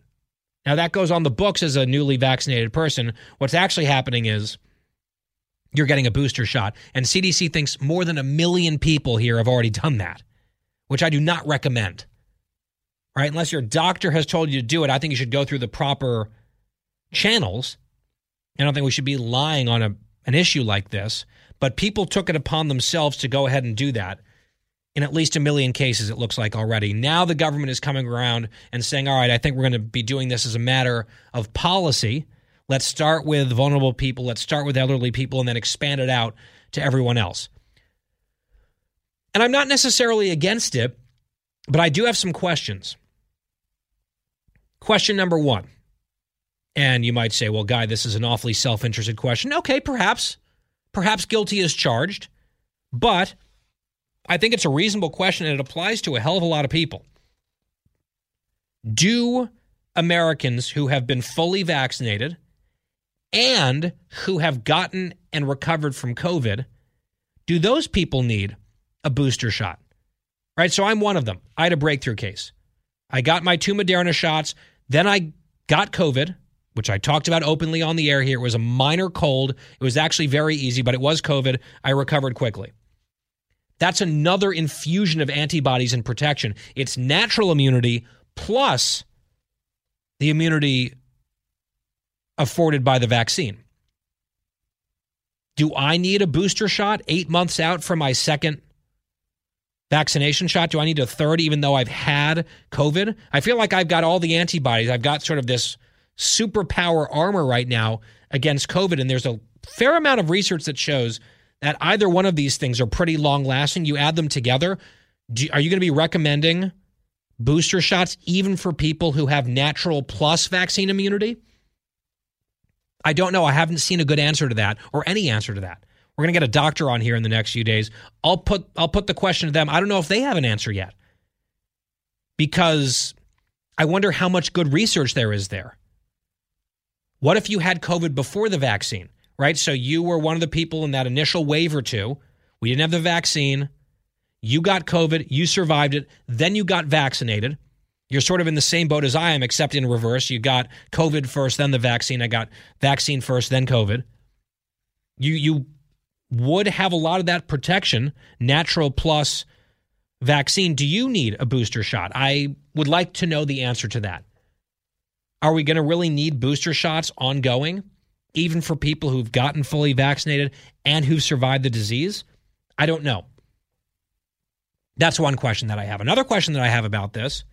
Now, that goes on the books as a newly vaccinated person. What's actually happening is you're getting a booster shot. And CDC thinks more than a million people here have already done that, which I do not recommend. Right? Unless your doctor has told you to do it, I think you should go through the proper channels. I don't think we should be lying on a an issue like this, but people took it upon themselves to go ahead and do that. In at least a million cases, it looks like already. Now the government is coming around and saying, all right, I think we're going to be doing this as a matter of policy. Let's start with vulnerable people, let's start with elderly people, and then expand it out to everyone else. And I'm not necessarily against it, but I do have some questions. Question number one and you might say, well, Guy, this is an awfully self interested question. Okay, perhaps. Perhaps guilty is charged. But I think it's a reasonable question and it applies to a hell of a lot of people. Do Americans who have been fully vaccinated and who have gotten and recovered from COVID, do those people need a booster shot? Right? So I'm one of them. I had a breakthrough case. I got my two Moderna shots. Then I got COVID which I talked about openly on the air here. It was a minor cold. It was actually very easy, but it was COVID. I recovered quickly. That's another infusion of antibodies and protection. It's natural immunity plus the immunity afforded by the vaccine. Do I need a booster shot eight months out from my second vaccination shot? Do I need a third even though I've had COVID? I feel like I've got all the antibodies. I've got sort of this superpower armor right now against COVID. And there's a fair amount of research that shows that either one of these things are pretty long lasting. You add them together. Do, are you going to be recommending booster shots even for people who have natural plus vaccine immunity? I don't know. I haven't seen a good answer to that or any answer to that. We're going to get a doctor on here in the next few days. I'll put I'll put the question to them. I don't know if they have an answer yet. Because I wonder how much good research there is there. What if you had COVID before the vaccine, right? So you were one of the people in that initial wave or two. We didn't have the vaccine. You got COVID, you survived it, then you got vaccinated. You're sort of in the same boat as I am, except in reverse. You got COVID first, then the vaccine. I got vaccine first, then COVID. You you would have a lot of that protection, natural plus vaccine. Do you need a booster shot? I would like to know the answer to that. Are we going to really need booster shots ongoing, even for people who've gotten fully vaccinated and who've survived the disease? I don't know. That's one question that I have. Another question that I have about this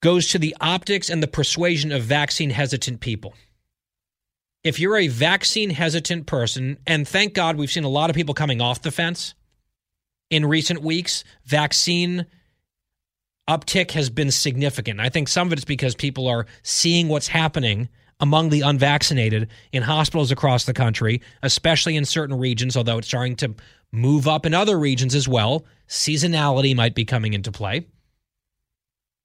goes to the optics and the persuasion of vaccine hesitant people. If you're a vaccine hesitant person, and thank God we've seen a lot of people coming off the fence in recent weeks, vaccine uptick has been significant. I think some of it's because people are seeing what's happening among the unvaccinated in hospitals across the country, especially in certain regions, although it's starting to move up in other regions as well. Seasonality might be coming into play.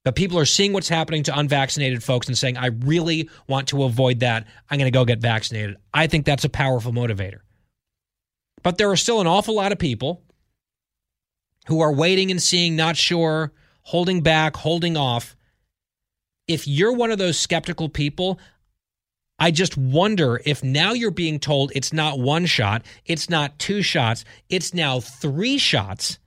But people are seeing what's happening to unvaccinated folks and saying, I really want to avoid that. I'm going to go get vaccinated. I think that's a powerful motivator. But there are still an awful lot of people who are waiting and seeing, not sure, holding back, holding off. If you're one of those skeptical people, I just wonder if now you're being told it's not one shot, it's not two shots, it's now three shots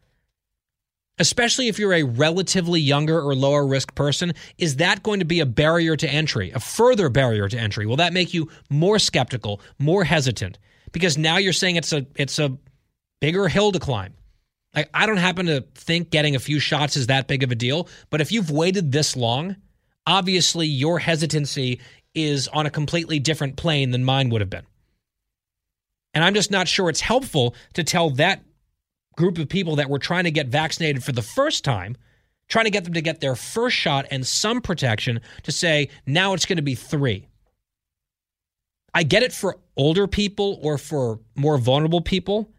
especially if you're a relatively younger or lower risk person, is that going to be a barrier to entry, a further barrier to entry? Will that make you more skeptical, more hesitant? Because now you're saying it's a it's a bigger hill to climb. I, I don't happen to think getting a few shots is that big of a deal, but if you've waited this long, obviously your hesitancy is on a completely different plane than mine would have been. And I'm just not sure it's helpful to tell that group of people that were trying to get vaccinated for the first time, trying to get them to get their first shot and some protection to say, now it's going to be three. I get it for older people or for more vulnerable people.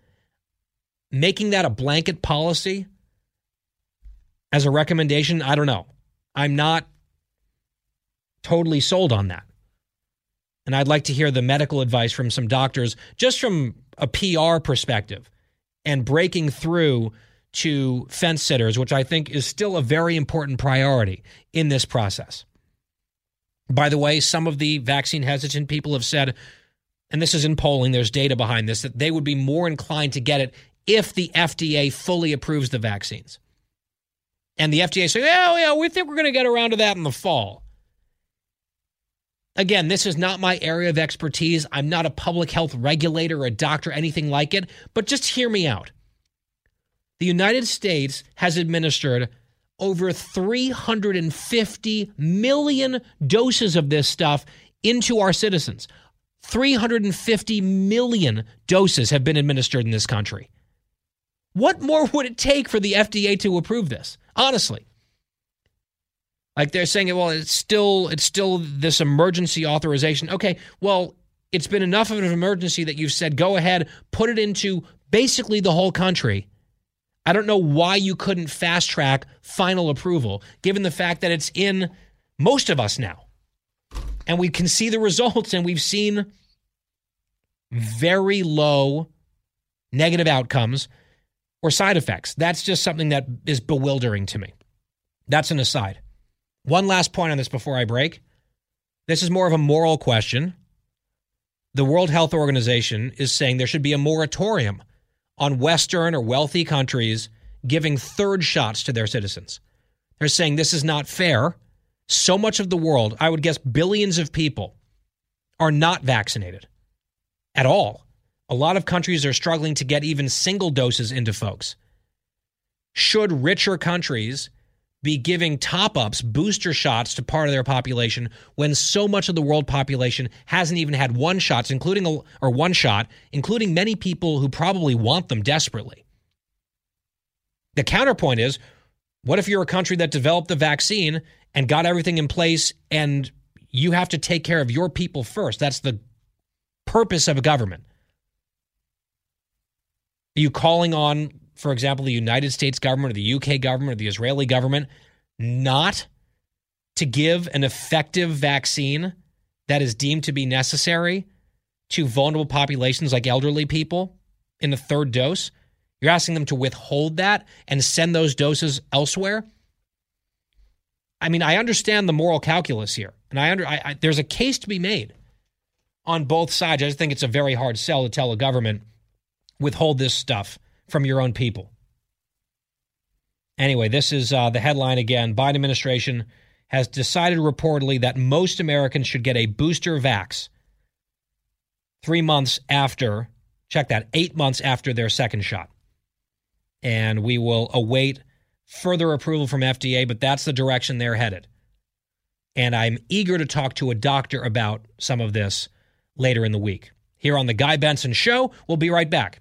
Making that a blanket policy as a recommendation, I don't know. I'm not totally sold on that. And I'd like to hear the medical advice from some doctors, just from a PR perspective and breaking through to fence sitters, which I think is still a very important priority in this process. By the way, some of the vaccine hesitant people have said, and this is in polling, there's data behind this, that they would be more inclined to get it if the FDA fully approves the vaccines. And the FDA say, yeah, yeah, we think we're going to get around to that in the fall. Again, this is not my area of expertise. I'm not a public health regulator or a doctor, anything like it, but just hear me out. The United States has administered over 350 million doses of this stuff into our citizens. 350 million doses have been administered in this country. What more would it take for the FDA to approve this? Honestly. Like they're saying, well, it's still it's still this emergency authorization. Okay, well, it's been enough of an emergency that you've said go ahead, put it into basically the whole country. I don't know why you couldn't fast track final approval, given the fact that it's in most of us now. And we can see the results, and we've seen very low negative outcomes or side effects. That's just something that is bewildering to me. That's an aside. One last point on this before I break. This is more of a moral question. The World Health Organization is saying there should be a moratorium on Western or wealthy countries giving third shots to their citizens. They're saying this is not fair. So much of the world, I would guess billions of people, are not vaccinated at all. A lot of countries are struggling to get even single doses into folks. Should richer countries be giving top ups, booster shots to part of their population when so much of the world population hasn't even had one shots, including a, or one shot, including many people who probably want them desperately. The counterpoint is what if you're a country that developed the vaccine and got everything in place and you have to take care of your people first? That's the purpose of a government. Are you calling on, for example, the United States government or the UK government or the Israeli government not to give an effective vaccine that is deemed to be necessary to vulnerable populations like elderly people in the third dose? You're asking them to withhold that and send those doses elsewhere? I mean, I understand the moral calculus here, and I under I, I, there's a case to be made on both sides. I just think it's a very hard sell to tell a government withhold this stuff from your own people. Anyway, this is uh, the headline again. Biden administration has decided reportedly that most Americans should get a booster vax three months after, check that, eight months after their second shot. And we will await further approval from FDA, but that's the direction they're headed. And I'm eager to talk to a doctor about some of this later in the week. Here on The Guy Benson Show, we'll be right back.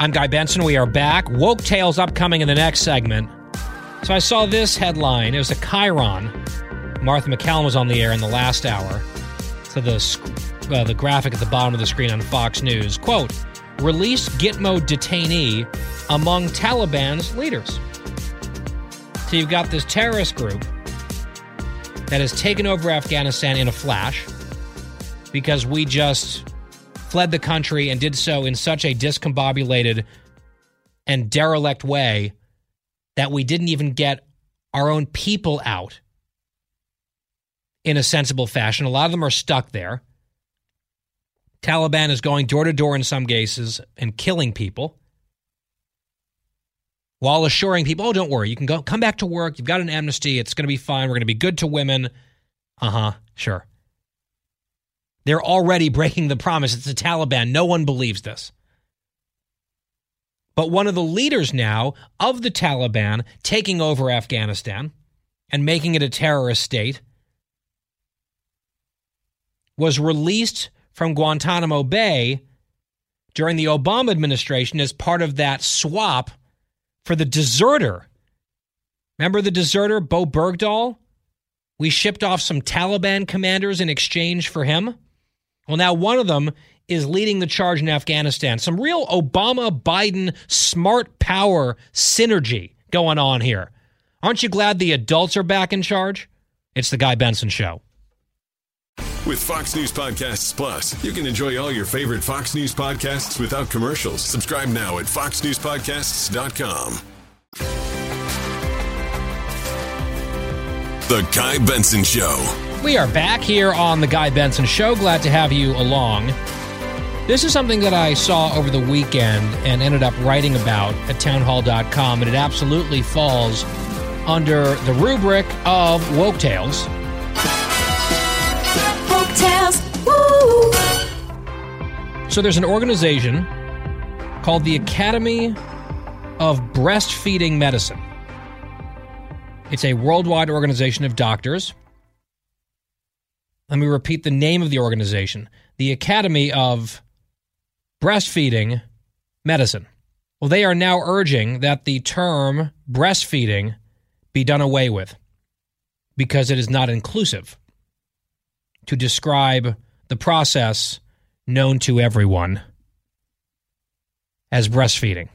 I'm Guy Benson. We are back. Woke Tales upcoming in the next segment. So I saw this headline. It was a Chiron. Martha MacCallum was on the air in the last hour. So the uh, the graphic at the bottom of the screen on Fox News quote: "Released Gitmo detainee among Taliban's leaders." So you've got this terrorist group that has taken over Afghanistan in a flash because we just fled the country and did so in such a discombobulated and derelict way that we didn't even get our own people out in a sensible fashion. A lot of them are stuck there. Taliban is going door to door in some cases and killing people while assuring people, "Oh, don't worry, you can go come back to work. You've got an amnesty. It's going to be fine. We're going to be good to women." Uh-huh, sure. They're already breaking the promise. It's the Taliban. No one believes this. But one of the leaders now of the Taliban taking over Afghanistan and making it a terrorist state was released from Guantanamo Bay during the Obama administration as part of that swap for the deserter. Remember the deserter, Bowe Bergdahl? We shipped off some Taliban commanders in exchange for him. Well, now one of them is leading the charge in Afghanistan. Some real Obama Biden smart power synergy going on here. Aren't you glad the adults are back in charge? It's the Guy Benson Show. With Fox News Podcasts Plus, you can enjoy all your favorite Fox News podcasts without commercials. Subscribe now at foxnewspodcasts.com. The Guy Benson Show. We are back here on The Guy Benson Show. Glad to have you along. This is something that I saw over the weekend and ended up writing about at townhall.com, and it absolutely falls under the rubric of woke tales. Woke tales, woo! So there's an organization called the Academy of Breastfeeding Medicine. It's a worldwide organization of doctors let me repeat the name of the organization the Academy of Breastfeeding Medicine. Well, they are now urging that the term breastfeeding be done away with because it is not inclusive to describe the process known to everyone as breastfeeding.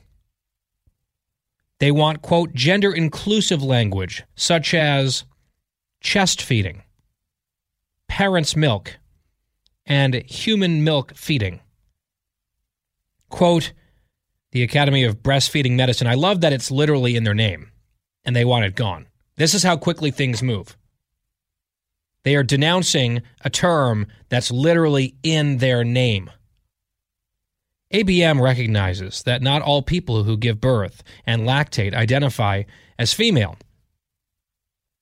They want, quote, gender inclusive language such as chest feeding parent's milk and human milk feeding. Quote, the Academy of Breastfeeding Medicine. I love that it's literally in their name and they want it gone. This is how quickly things move. They are denouncing a term that's literally in their name. ABM recognizes that not all people who give birth and lactate identify as female.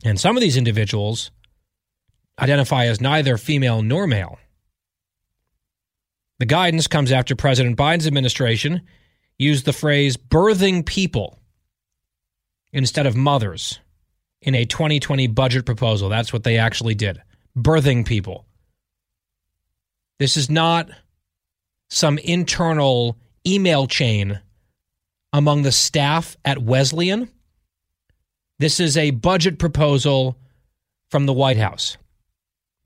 And some of these individuals identify as neither female nor male. The guidance comes after President Biden's administration used the phrase birthing people instead of mothers in a 2020 budget proposal. That's what they actually did birthing people. This is not some internal email chain among the staff at Wesleyan. This is a budget proposal from the White House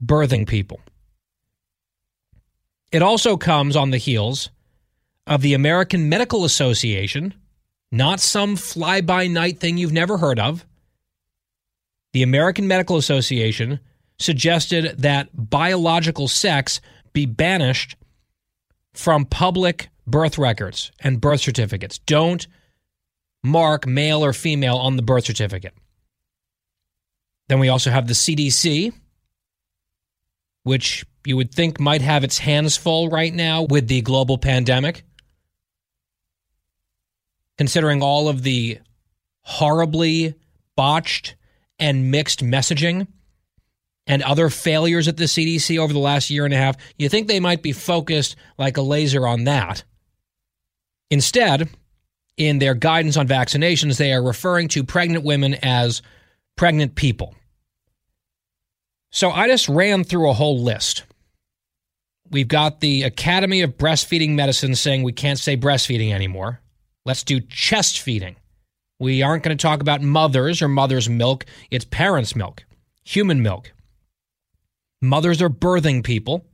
birthing people. It also comes on the heels of the American Medical Association, not some fly by night thing you've never heard of. The American Medical Association suggested that biological sex be banished from public birth records and birth certificates. Don't mark male or female on the birth certificate. Then we also have the CDC, which you would think might have its hands full right now with the global pandemic. Considering all of the horribly botched and mixed messaging and other failures at the CDC over the last year and a half, you think they might be focused like a laser on that. Instead, in their guidance on vaccinations, they are referring to pregnant women as pregnant people. So I just ran through a whole list. We've got the Academy of Breastfeeding Medicine saying we can't say breastfeeding anymore. Let's do chest feeding. We aren't going to talk about mothers or mother's milk, it's parents' milk, human milk. Mothers are birthing people.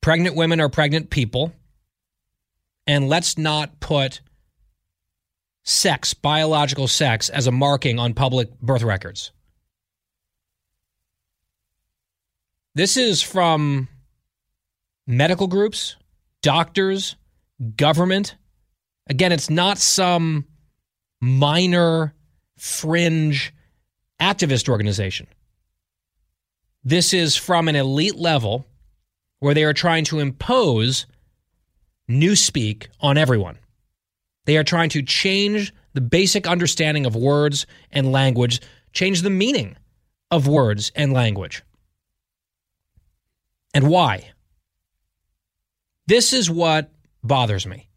Pregnant women are pregnant people. And let's not put sex, biological sex, as a marking on public birth records. This is from medical groups, doctors, government. Again, it's not some minor fringe activist organization. This is from an elite level where they are trying to impose newspeak on everyone. They are trying to change the basic understanding of words and language, change the meaning of words and language. And why? This is what bothers me.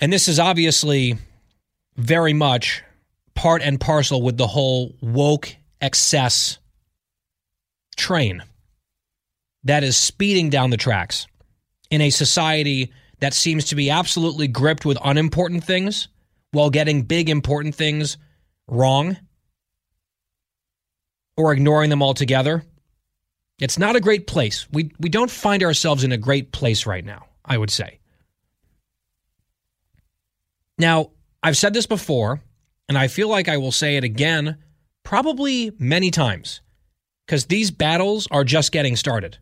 And this is obviously very much part and parcel with the whole woke excess train that is speeding down the tracks in a society that seems to be absolutely gripped with unimportant things while getting big important things wrong or ignoring them altogether. It's not a great place. We we don't find ourselves in a great place right now, I would say. Now, I've said this before, and I feel like I will say it again probably many times because these battles are just getting started.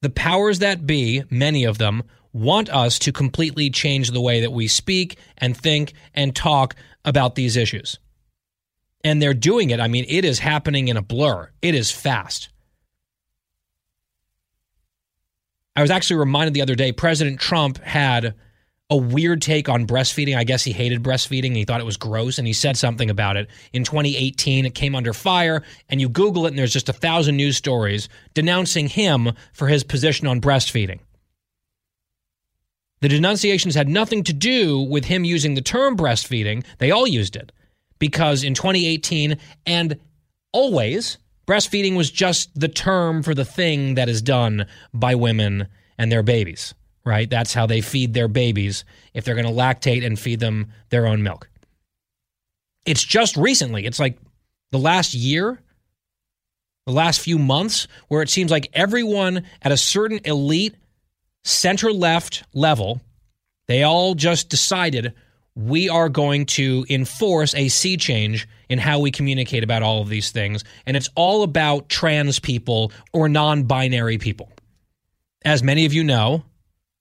The powers that be, many of them, want us to completely change the way that we speak and think and talk about these issues. And they're doing it. I mean, it is happening in a blur, it is fast. I was actually reminded the other day President Trump had a weird take on breastfeeding. I guess he hated breastfeeding and he thought it was gross and he said something about it. In 2018, it came under fire and you Google it and there's just a thousand news stories denouncing him for his position on breastfeeding. The denunciations had nothing to do with him using the term breastfeeding. They all used it because in 2018 and always, breastfeeding was just the term for the thing that is done by women and their babies right? That's how they feed their babies if they're going to lactate and feed them their own milk. It's just recently, it's like the last year, the last few months, where it seems like everyone at a certain elite center left level, they all just decided we are going to enforce a sea change in how we communicate about all of these things. And it's all about trans people or non binary people. As many of you know,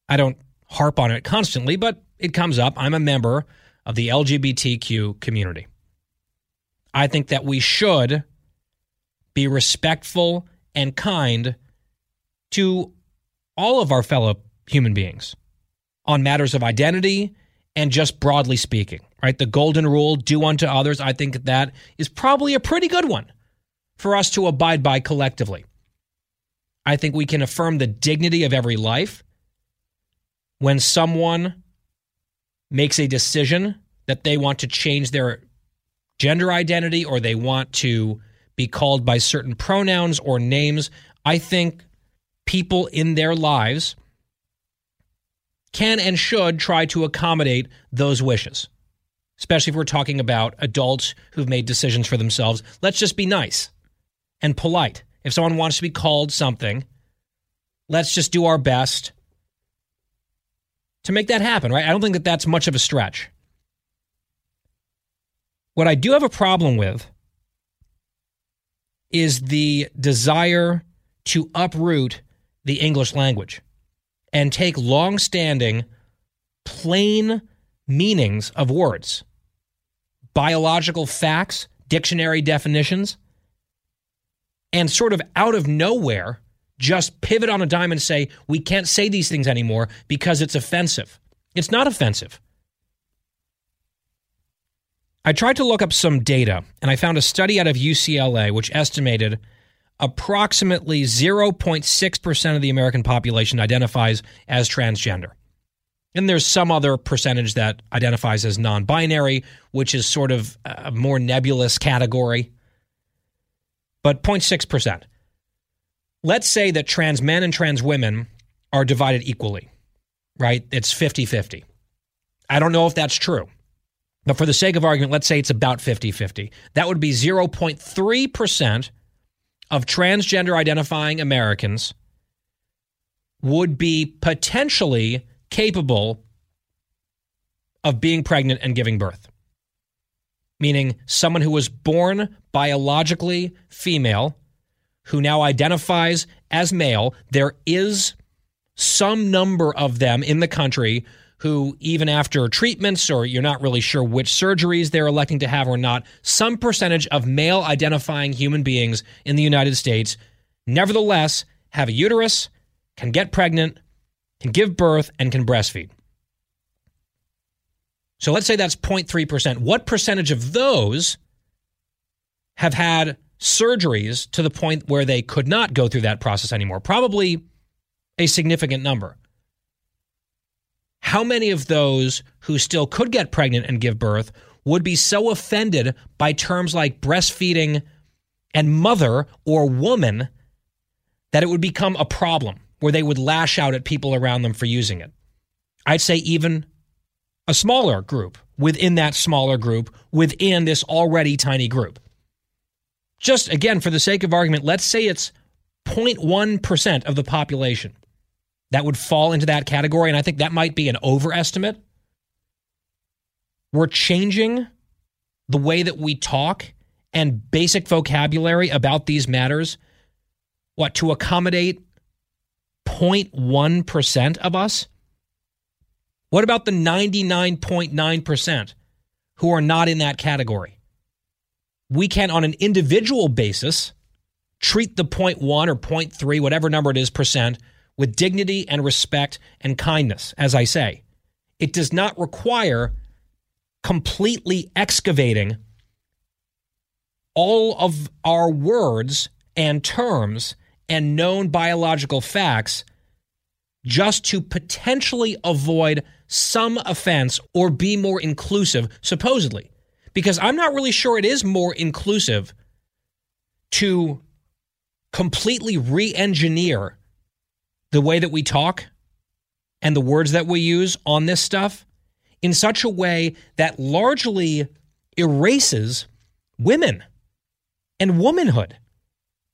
I don't harp on it constantly, but it comes up. I'm a member of the LGBTQ community. I think that we should be respectful and kind to all of our fellow human beings on matters of identity and just broadly speaking, right? The golden rule, do unto others, I think that, is probably a pretty good one for us to abide by collectively. I think we can affirm the dignity of every life when someone makes a decision that they want to change their gender identity or they want to be called by certain pronouns or names, I think people in their lives can and should try to accommodate those wishes, especially if we're talking about adults who've made decisions for themselves. Let's just be nice and polite. If someone wants to be called something, let's just do our best to make that happen, right? I don't think that that's much of a stretch. What I do have a problem with is the desire to uproot the English language and take long-standing plain meanings of words, biological facts, dictionary definitions, and sort of out of nowhere just pivot on a dime and say, we can't say these things anymore because it's offensive. It's not offensive. I tried to look up some data and I found a study out of UCLA which estimated approximately 0.6% of the American population identifies as transgender. And there's some other percentage that identifies as non binary, which is sort of a more nebulous category. But 0.6%. Let's say that trans men and trans women are divided equally, right? It's 50 50. I don't know if that's true. But for the sake of argument, let's say it's about 50 50. That would be 0.3% of transgender identifying Americans would be potentially capable of being pregnant and giving birth. Meaning, someone who was born biologically female, who now identifies as male, there is some number of them in the country who, even after treatments or you're not really sure which surgeries they're electing to have or not, some percentage of male identifying human beings in the United States nevertheless have a uterus, can get pregnant, can give birth, and can breastfeed. So let's say that's 0.3%. What percentage of those have had surgeries to the point where they could not go through that process anymore? Probably a significant number how many of those who still could get pregnant and give birth would be so offended by terms like breastfeeding and mother or woman that it would become a problem where they would lash out at people around them for using it? I'd say even a smaller group within that smaller group within this already tiny group. Just again, for the sake of argument, let's say it's 0.1% of the population that would fall into that category. And I think that might be an overestimate. We're changing the way that we talk and basic vocabulary about these matters. What, to accommodate 0.1% of us? What about the 99.9% who are not in that category? We can, on an individual basis, treat the 0.1 or 0.3, whatever number it is, percent with dignity and respect and kindness, as I say. It does not require completely excavating all of our words and terms and known biological facts just to potentially avoid some offense or be more inclusive, supposedly. Because I'm not really sure it is more inclusive to completely re engineer the way that we talk and the words that we use on this stuff in such a way that largely erases women and womanhood.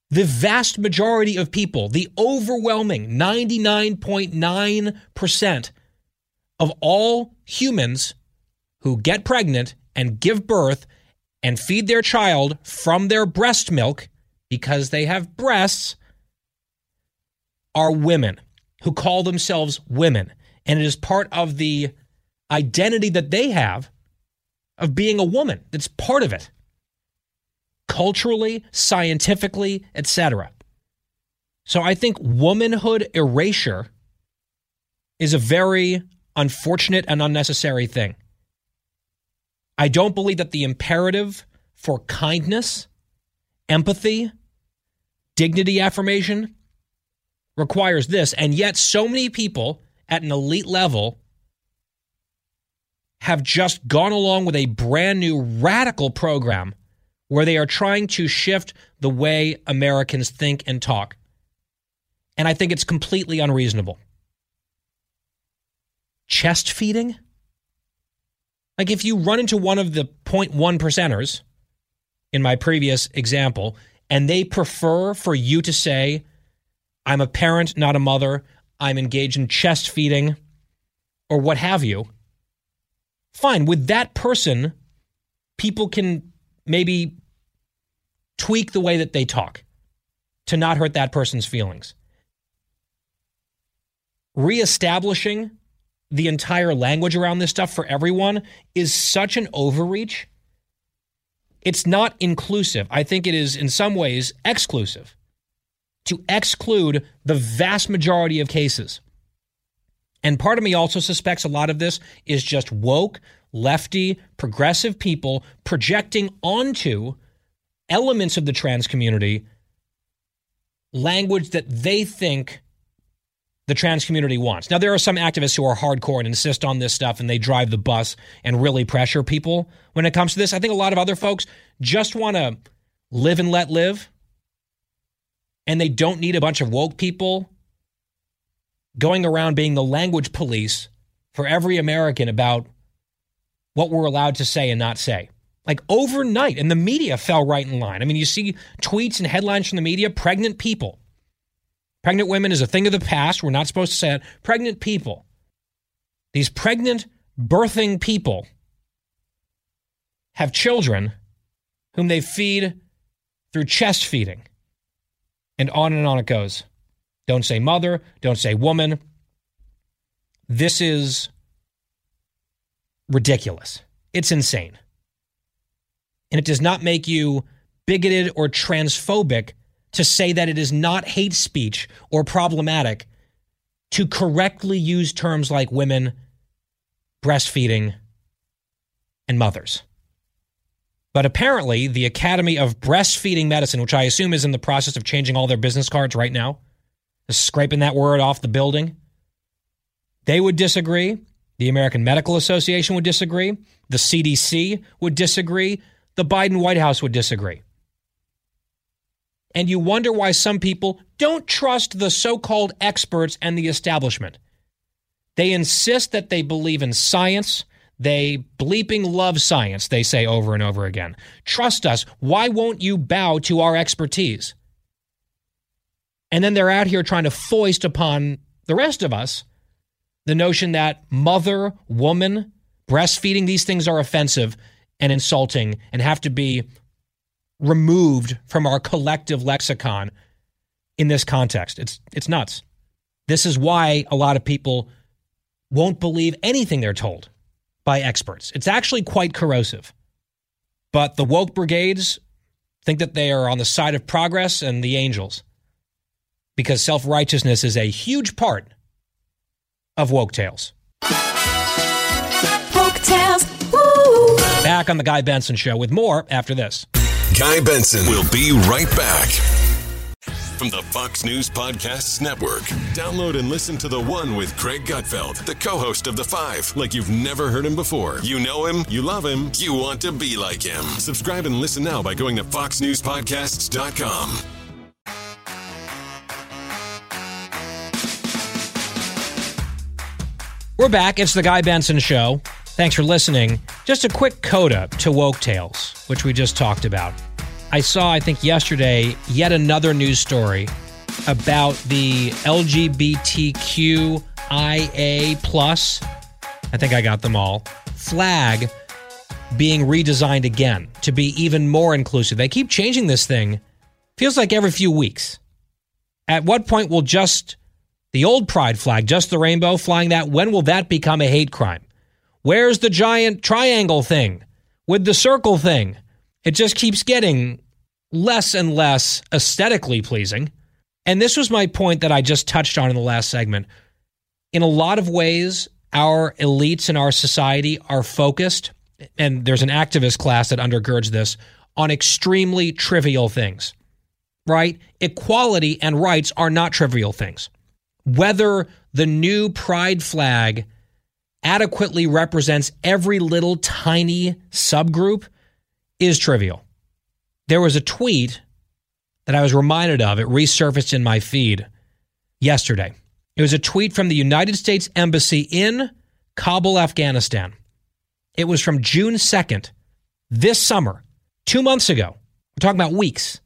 The vast majority of people, the overwhelming 99.9% of all humans who get pregnant and give birth and feed their child from their breast milk because they have breasts are women who call themselves women. And it is part of the identity that they have of being a woman. It's part of it. Culturally, scientifically, etc. So I think womanhood erasure is a very unfortunate and unnecessary thing. I don't believe that the imperative for kindness, empathy, dignity affirmation requires this. And yet, so many people at an elite level have just gone along with a brand new radical program where they are trying to shift the way Americans think and talk. And I think it's completely unreasonable. Chest feeding? Like if you run into one of the 0.1 percenters in my previous example, and they prefer for you to say, I'm a parent, not a mother, I'm engaged in chest feeding, or what have you, fine. With that person, people can maybe tweak the way that they talk to not hurt that person's feelings. Reestablishing the entire language around this stuff for everyone is such an overreach. It's not inclusive. I think it is, in some ways, exclusive to exclude the vast majority of cases. And part of me also suspects a lot of this is just woke, lefty, progressive people projecting onto elements of the trans community language that they think the trans community wants. Now, there are some activists who are hardcore and insist on this stuff and they drive the bus and really pressure people when it comes to this. I think a lot of other folks just want to live and let live and they don't need a bunch of woke people going around being the language police for every American about what we're allowed to say and not say. Like overnight, and the media fell right in line. I mean, you see tweets and headlines from the media pregnant people. Pregnant women is a thing of the past. We're not supposed to say it. Pregnant people. These pregnant, birthing people have children whom they feed through chest feeding. And on and on it goes. Don't say mother, don't say woman. This is ridiculous. It's insane. And it does not make you bigoted or transphobic to say that it is not hate speech or problematic to correctly use terms like women, breastfeeding, and mothers. But apparently, the Academy of Breastfeeding Medicine, which I assume is in the process of changing all their business cards right now, is scraping that word off the building, they would disagree. The American Medical Association would disagree. The CDC would disagree. The Biden White House would disagree. And you wonder why some people don't trust the so called experts and the establishment. They insist that they believe in science. They bleeping love science, they say over and over again. Trust us. Why won't you bow to our expertise? And then they're out here trying to foist upon the rest of us the notion that mother, woman, breastfeeding, these things are offensive and insulting and have to be removed from our collective lexicon in this context. It's it's nuts. This is why a lot of people won't believe anything they're told by experts. It's actually quite corrosive. But the woke brigades think that they are on the side of progress and the angels because self righteousness is a huge part of woke tales. Woke tales. Woo. Back on the Guy Benson Show with more after this. Guy Benson will be right back. From the Fox News Podcasts Network. Download and listen to The One with Greg Gutfeld, the co host of The Five, like you've never heard him before. You know him, you love him, you want to be like him. Subscribe and listen now by going to FoxNewsPodcasts.com. We're back. It's the Guy Benson Show. Thanks for listening. Just a quick coda to Woke Tales, which we just talked about. I saw, I think yesterday, yet another news story about the LGBTQIA plus. I think I got them all. Flag being redesigned again to be even more inclusive. They keep changing this thing. Feels like every few weeks. At what point will just the old pride flag, just the rainbow, flying that, when will that become a hate crime? Where's the giant triangle thing with the circle thing? It just keeps getting less and less aesthetically pleasing. And this was my point that I just touched on in the last segment. In a lot of ways, our elites in our society are focused, and there's an activist class that undergirds this, on extremely trivial things, right? Equality and rights are not trivial things. whether the new pride flag adequately represents every little tiny subgroup is trivial. There was a tweet that I was reminded of. It resurfaced in my feed yesterday. It was a tweet from the United States Embassy in Kabul, Afghanistan. It was from June 2nd, this summer, two months ago. We're talking about weeks.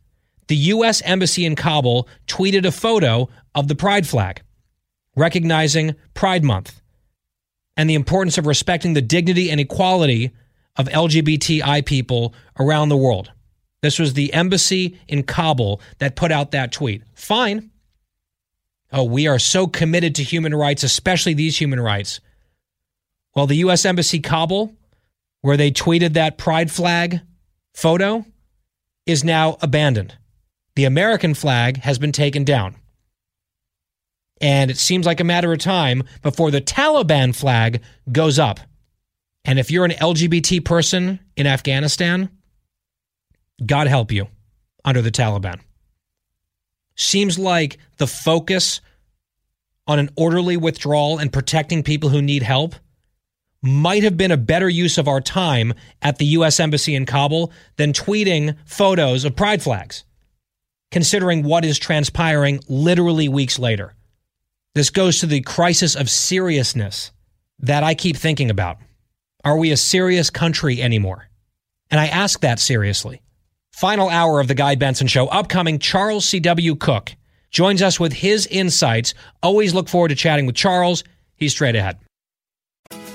The U.S. Embassy in Kabul tweeted a photo of the pride flag, recognizing Pride Month and the importance of respecting the dignity and equality of LGBTI people around the world. This was the embassy in Kabul that put out that tweet. Fine. Oh, we are so committed to human rights, especially these human rights. Well, the U.S. Embassy Kabul, where they tweeted that pride flag photo, is now abandoned. The American flag has been taken down. And it seems like a matter of time before the Taliban flag goes up. And if you're an LGBT person in Afghanistan, God help you under the Taliban. Seems like the focus on an orderly withdrawal and protecting people who need help might have been a better use of our time at the U.S. Embassy in Kabul than tweeting photos of pride flags, considering what is transpiring literally weeks later. This goes to the crisis of seriousness that I keep thinking about. Are we a serious country anymore? And I ask that seriously. Final hour of the Guy Benson Show. Upcoming, Charles C.W. Cooke joins us with his insights. Always look forward to chatting with Charles. He's straight ahead.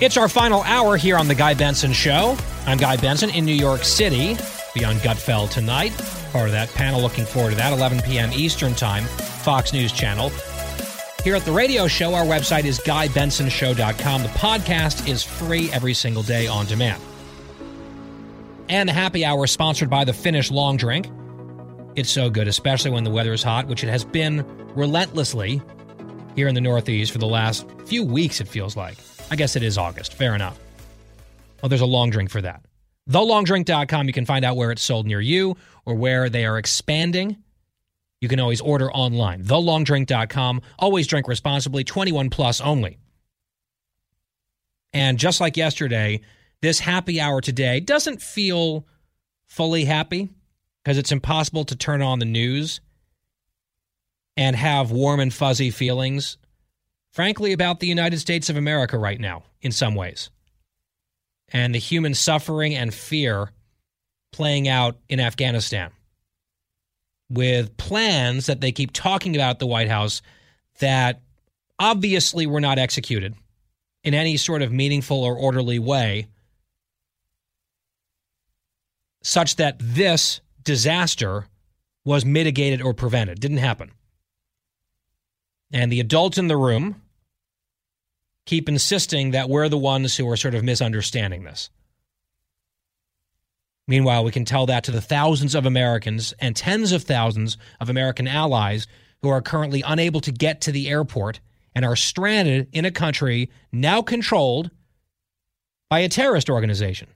It's our final hour here on The Guy Benson Show. I'm Guy Benson in New York City. Be on Gutfeld tonight. Part of that panel. Looking forward to that. 11 p.m. Eastern Time, Fox News Channel. Here at the radio show, our website is GuyBensonShow.com. The podcast is free every single day on demand. And the happy hour is sponsored by the Finnish Long Drink. It's so good, especially when the weather is hot, which it has been relentlessly here in the Northeast for the last few weeks, it feels like. I guess it is August. Fair enough. Well, there's a long drink for that. TheLongDrink.com, you can find out where it's sold near you or where they are expanding. You can always order online. TheLongDrink.com. Always drink responsibly, 21 plus only. And just like yesterday, this happy hour today doesn't feel fully happy because it's impossible to turn on the news and have warm and fuzzy feelings frankly, about the United States of America right now, in some ways, and the human suffering and fear playing out in Afghanistan with plans that they keep talking about at the White House that obviously were not executed in any sort of meaningful or orderly way, such that this disaster was mitigated or prevented. Didn't happen. And the adults in the room keep insisting that we're the ones who are sort of misunderstanding this. Meanwhile, we can tell that to the thousands of Americans and tens of thousands of American allies who are currently unable to get to the airport and are stranded in a country now controlled by a terrorist organization.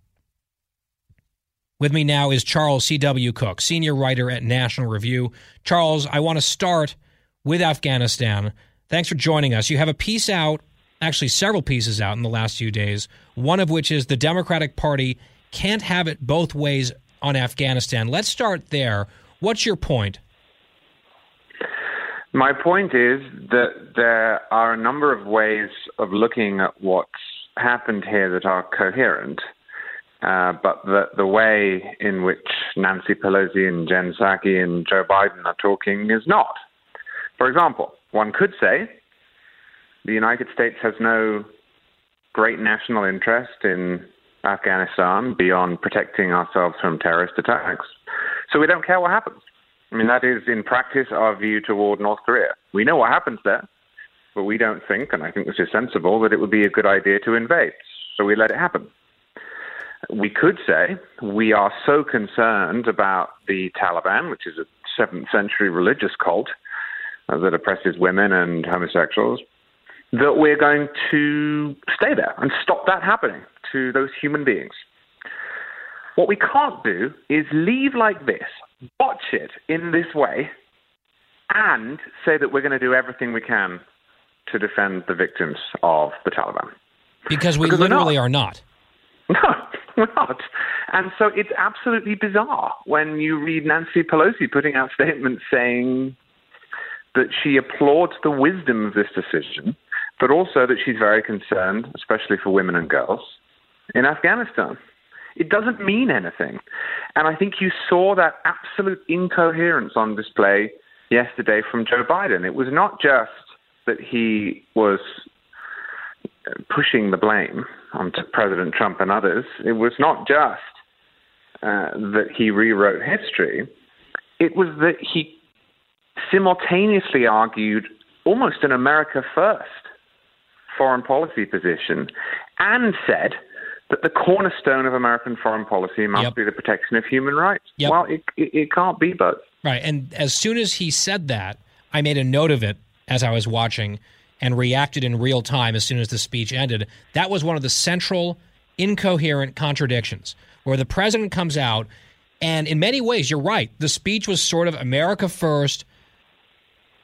With me now is Charles C.W. Cooke, senior writer at National Review. Charles, I want to start with Afghanistan. Thanks for joining us. You have a piece out, actually, several pieces out in the last few days, one of which is the Democratic Party can't have it both ways on Afghanistan. Let's start there. What's your point? My point is that there are a number of ways of looking at what's happened here that are coherent. Uh, but the, the way in which Nancy Pelosi and Jen Psaki and Joe Biden are talking is not. For example, one could say The United States has no great national interest in Afghanistan beyond protecting ourselves from terrorist attacks. So we don't care what happens. I mean, that is in practice our view toward North Korea. We know what happens there, but we don't think, and I think this is sensible, that it would be a good idea to invade. So we let it happen. We could say we are so concerned about the Taliban, which is a 7th century religious cult uh, that oppresses women and homosexuals, that we're going to stay there and stop that happening to those human beings. What we can't do is leave like this, watch it in this way, and say that we're going to do everything we can to defend the victims of the Taliban. Because we Because literally not. are not. *laughs* No, we're not. And so it's absolutely bizarre when you read Nancy Pelosi putting out statements saying that she applauds the wisdom of this decision, but also that she's very concerned, especially for women and girls, in Afghanistan. It doesn't mean anything. And I think you saw that absolute incoherence on display yesterday from Joe Biden. It was not just that he was pushing the blame onto President Trump and others. It was not just uh, that he rewrote history, it was that he simultaneously argued almost an America first foreign policy position and said that the cornerstone of American foreign policy must be the protection of human rights. Yep. Well, it, it, it can't be both. Right. And as soon as he said that, I made a note of it as I was watching and reacted in real time as soon as the speech ended. That was one of the central incoherent contradictions where the president comes out and in many ways you're right. The speech was sort of America first,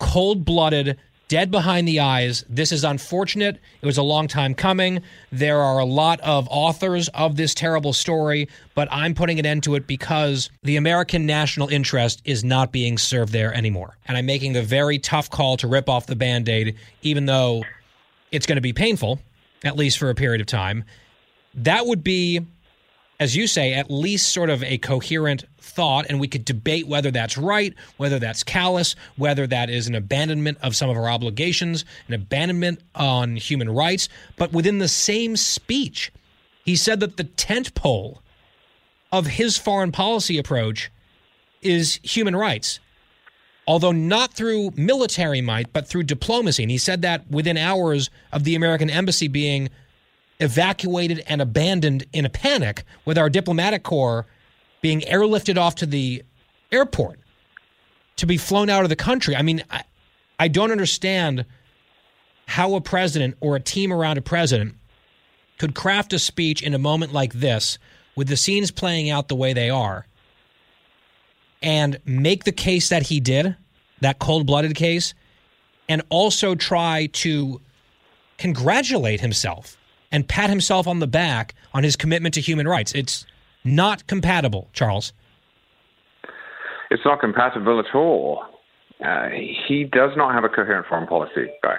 cold-blooded, dead behind the eyes. This is unfortunate. It was a long time coming. There are a lot of authors of this terrible story, but I'm putting an end to it because the American national interest is not being served there anymore. And I'm making the very tough call to rip off the band aid, even though it's going to be painful, at least for a period of time. That would be as you say, at least sort of a coherent thought, and we could debate whether that's right, whether that's callous, whether that is an abandonment of some of our obligations, an abandonment on human rights. But within the same speech, he said that the tent pole of his foreign policy approach is human rights. Although not through military might, but through diplomacy. And he said that within hours of the American embassy being evacuated and abandoned in a panic, with our diplomatic corps being airlifted off to the airport to be flown out of the country. I mean, I, I don't understand how a president or a team around a president could craft a speech in a moment like this with the scenes playing out the way they are and make the case that he did, that cold blooded case, and also try to congratulate himself and pat himself on the back on his commitment to human rights. It's not compatible, Charles. It's not compatible at all. Uh, he does not have a coherent foreign policy, Guy.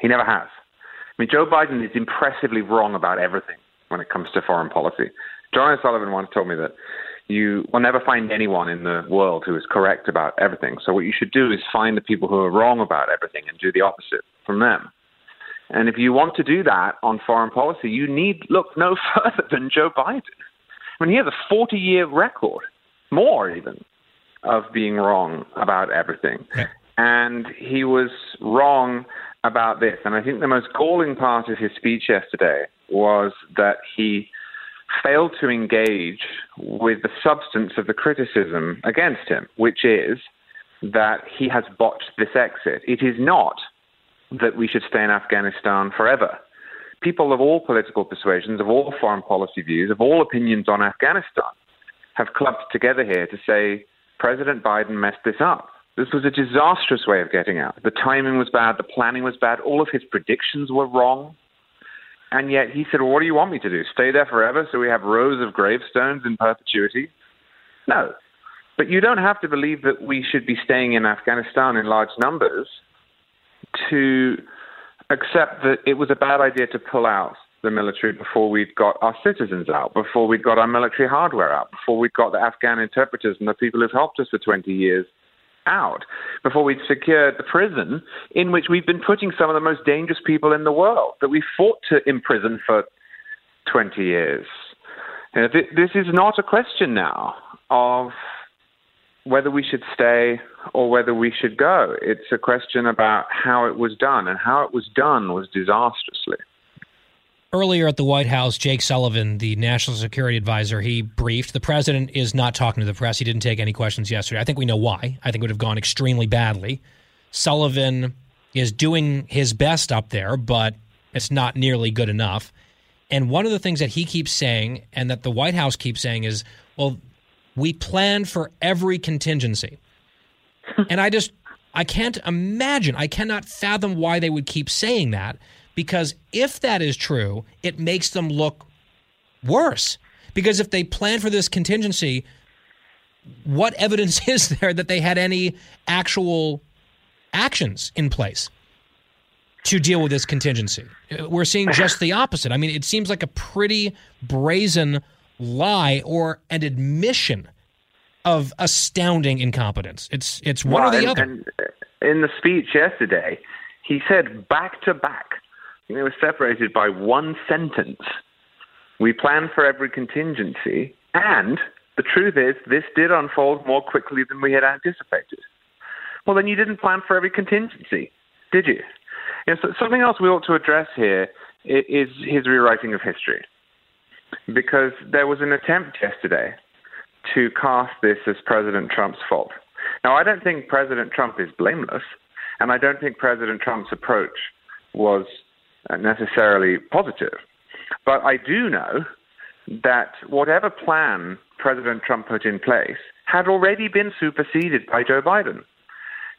He never has. I mean, Joe Biden is impressively wrong about everything when it comes to foreign policy. John O'Sullivan once told me that you will never find anyone in the world who is correct about everything. So what you should do is find the people who are wrong about everything and do the opposite from them. And if you want to do that on foreign policy, you need look no *laughs* further than Joe Biden. I mean, he has a 40 year record, more even, of being wrong about everything. And he was wrong about this. And I think the most galling part of his speech yesterday was that he failed to engage with the substance of the criticism against him, which is that he has botched this exit. It is not that we should stay in Afghanistan forever. People of all political persuasions, of all foreign policy views, of all opinions on Afghanistan have clubbed together here to say President Biden messed this up. This was a disastrous way of getting out. The timing was bad, the planning was bad, all of his predictions were wrong. And yet he said, well, What do you want me to do? Stay there forever so we have rows of gravestones in perpetuity? No. But you don't have to believe that we should be staying in Afghanistan in large numbers to accept that it was a bad idea to pull out the military before we'd got our citizens out, before we'd got our military hardware out, before we'd got the Afghan interpreters and the people who've helped us for 20 years out before we'd secured the prison in which we've been putting some of the most dangerous people in the world that we fought to imprison for 20 years. You know, th- this is not a question now of whether we should stay or whether we should go. It's a question about how it was done, and how it was done was disastrously. Earlier at the White House, Jake Sullivan, the national security advisor, he briefed. The president is not talking to the press. He didn't take any questions yesterday. I think we know why. I think it would have gone extremely badly. Sullivan is doing his best up there, but it's not nearly good enough. And one of the things that he keeps saying and that the White House keeps saying is, well, we plan for every contingency. And I just, I can't imagine, I cannot fathom why they would keep saying that because if that is true, it makes them look worse. Because if they plan for this contingency, what evidence *laughs* is there that they had any actual actions in place to deal with this contingency? Uh, we're seeing just the opposite. I mean, it seems like a pretty brazen lie or an admission of astounding incompetence. It's it's one Well, or the and- other. and in the speech yesterday, he said back to back, it was separated by one sentence. We planned for every contingency, and the truth is, this did unfold more quickly than we had anticipated. Well, then you didn't plan for every contingency, did you? You know, so something else we ought to address here is his rewriting of history. Because there was an attempt yesterday to cast this as President Trump's fault. Now, I don't think President Trump is blameless, and I don't think President Trump's approach was uh, necessarily positive. But I do know that whatever plan President Trump put in place had already been superseded by Joe Biden.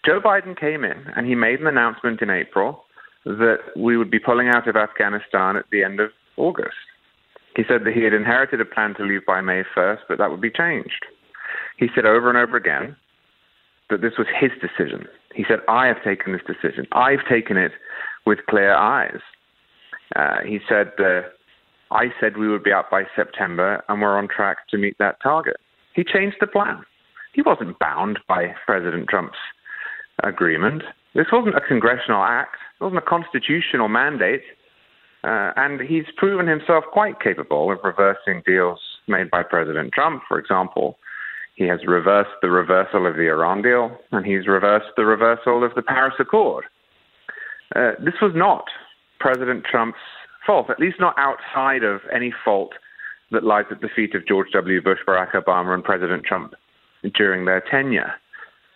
Joe Biden came in and he made an announcement in April that we would be pulling out of Afghanistan at the end of August. He said that he had inherited a plan to leave by May 1st, but that would be changed. He said over and over again that this was his decision. He said, I have taken this decision. I've taken it with clear eyes. Uh, he said, uh, I said we would be out by September, and we're on track to meet that target. He changed the plan. He wasn't bound by President Trump's agreement. This wasn't a congressional act. It wasn't a constitutional mandate. Uh, and he's proven himself quite capable of reversing deals made by President Trump. For example, he has reversed the reversal of the Iran deal, and he's reversed the reversal of the Paris Accord. Uh, this was not President Trump's fault, at least not outside of any fault that lies at the feet of George W. Bush, Barack Obama, and President Trump during their tenure.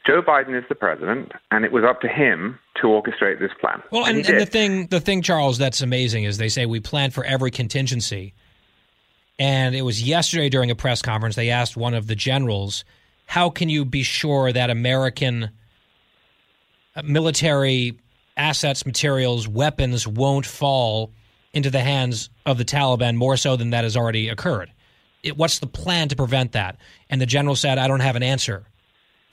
Joe Biden is the president, and it was up to him to orchestrate this plan. Well, and, and, and the thing, the thing, Charles, that's amazing is they say we plan for every contingency. And it was yesterday during a press conference. They asked one of the generals, "How can you be sure that American uh, military assets, materials, weapons won't fall into the hands of the Taliban more so than that has already occurred? It, what's the plan to prevent that?" And the general said, "I don't have an answer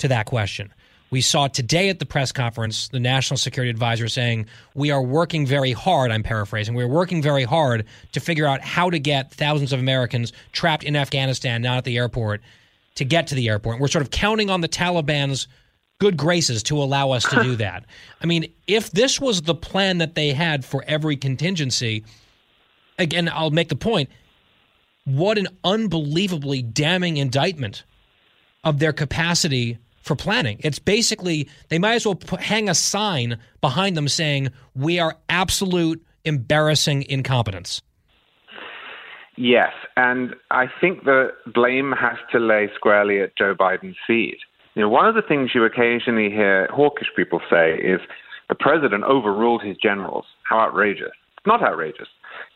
to that question." We saw today at the press conference the national security advisor saying, We are working very hard, I'm paraphrasing, we're working very hard to figure out how to get thousands of Americans trapped in Afghanistan, not at the airport, to get to the airport. We're sort of counting on the Taliban's good graces to allow us to do *laughs* that. I mean, if this was the plan that they had for every contingency, again, I'll make the point what an unbelievably damning indictment of their capacity for planning. It's basically they might as well put, hang a sign behind them saying we are absolute embarrassing incompetence. Yes, and I think the blame has to lay squarely at Joe Biden's feet. You know, one of the things you occasionally hear hawkish people say is the president overruled his generals. How outrageous! It's not outrageous.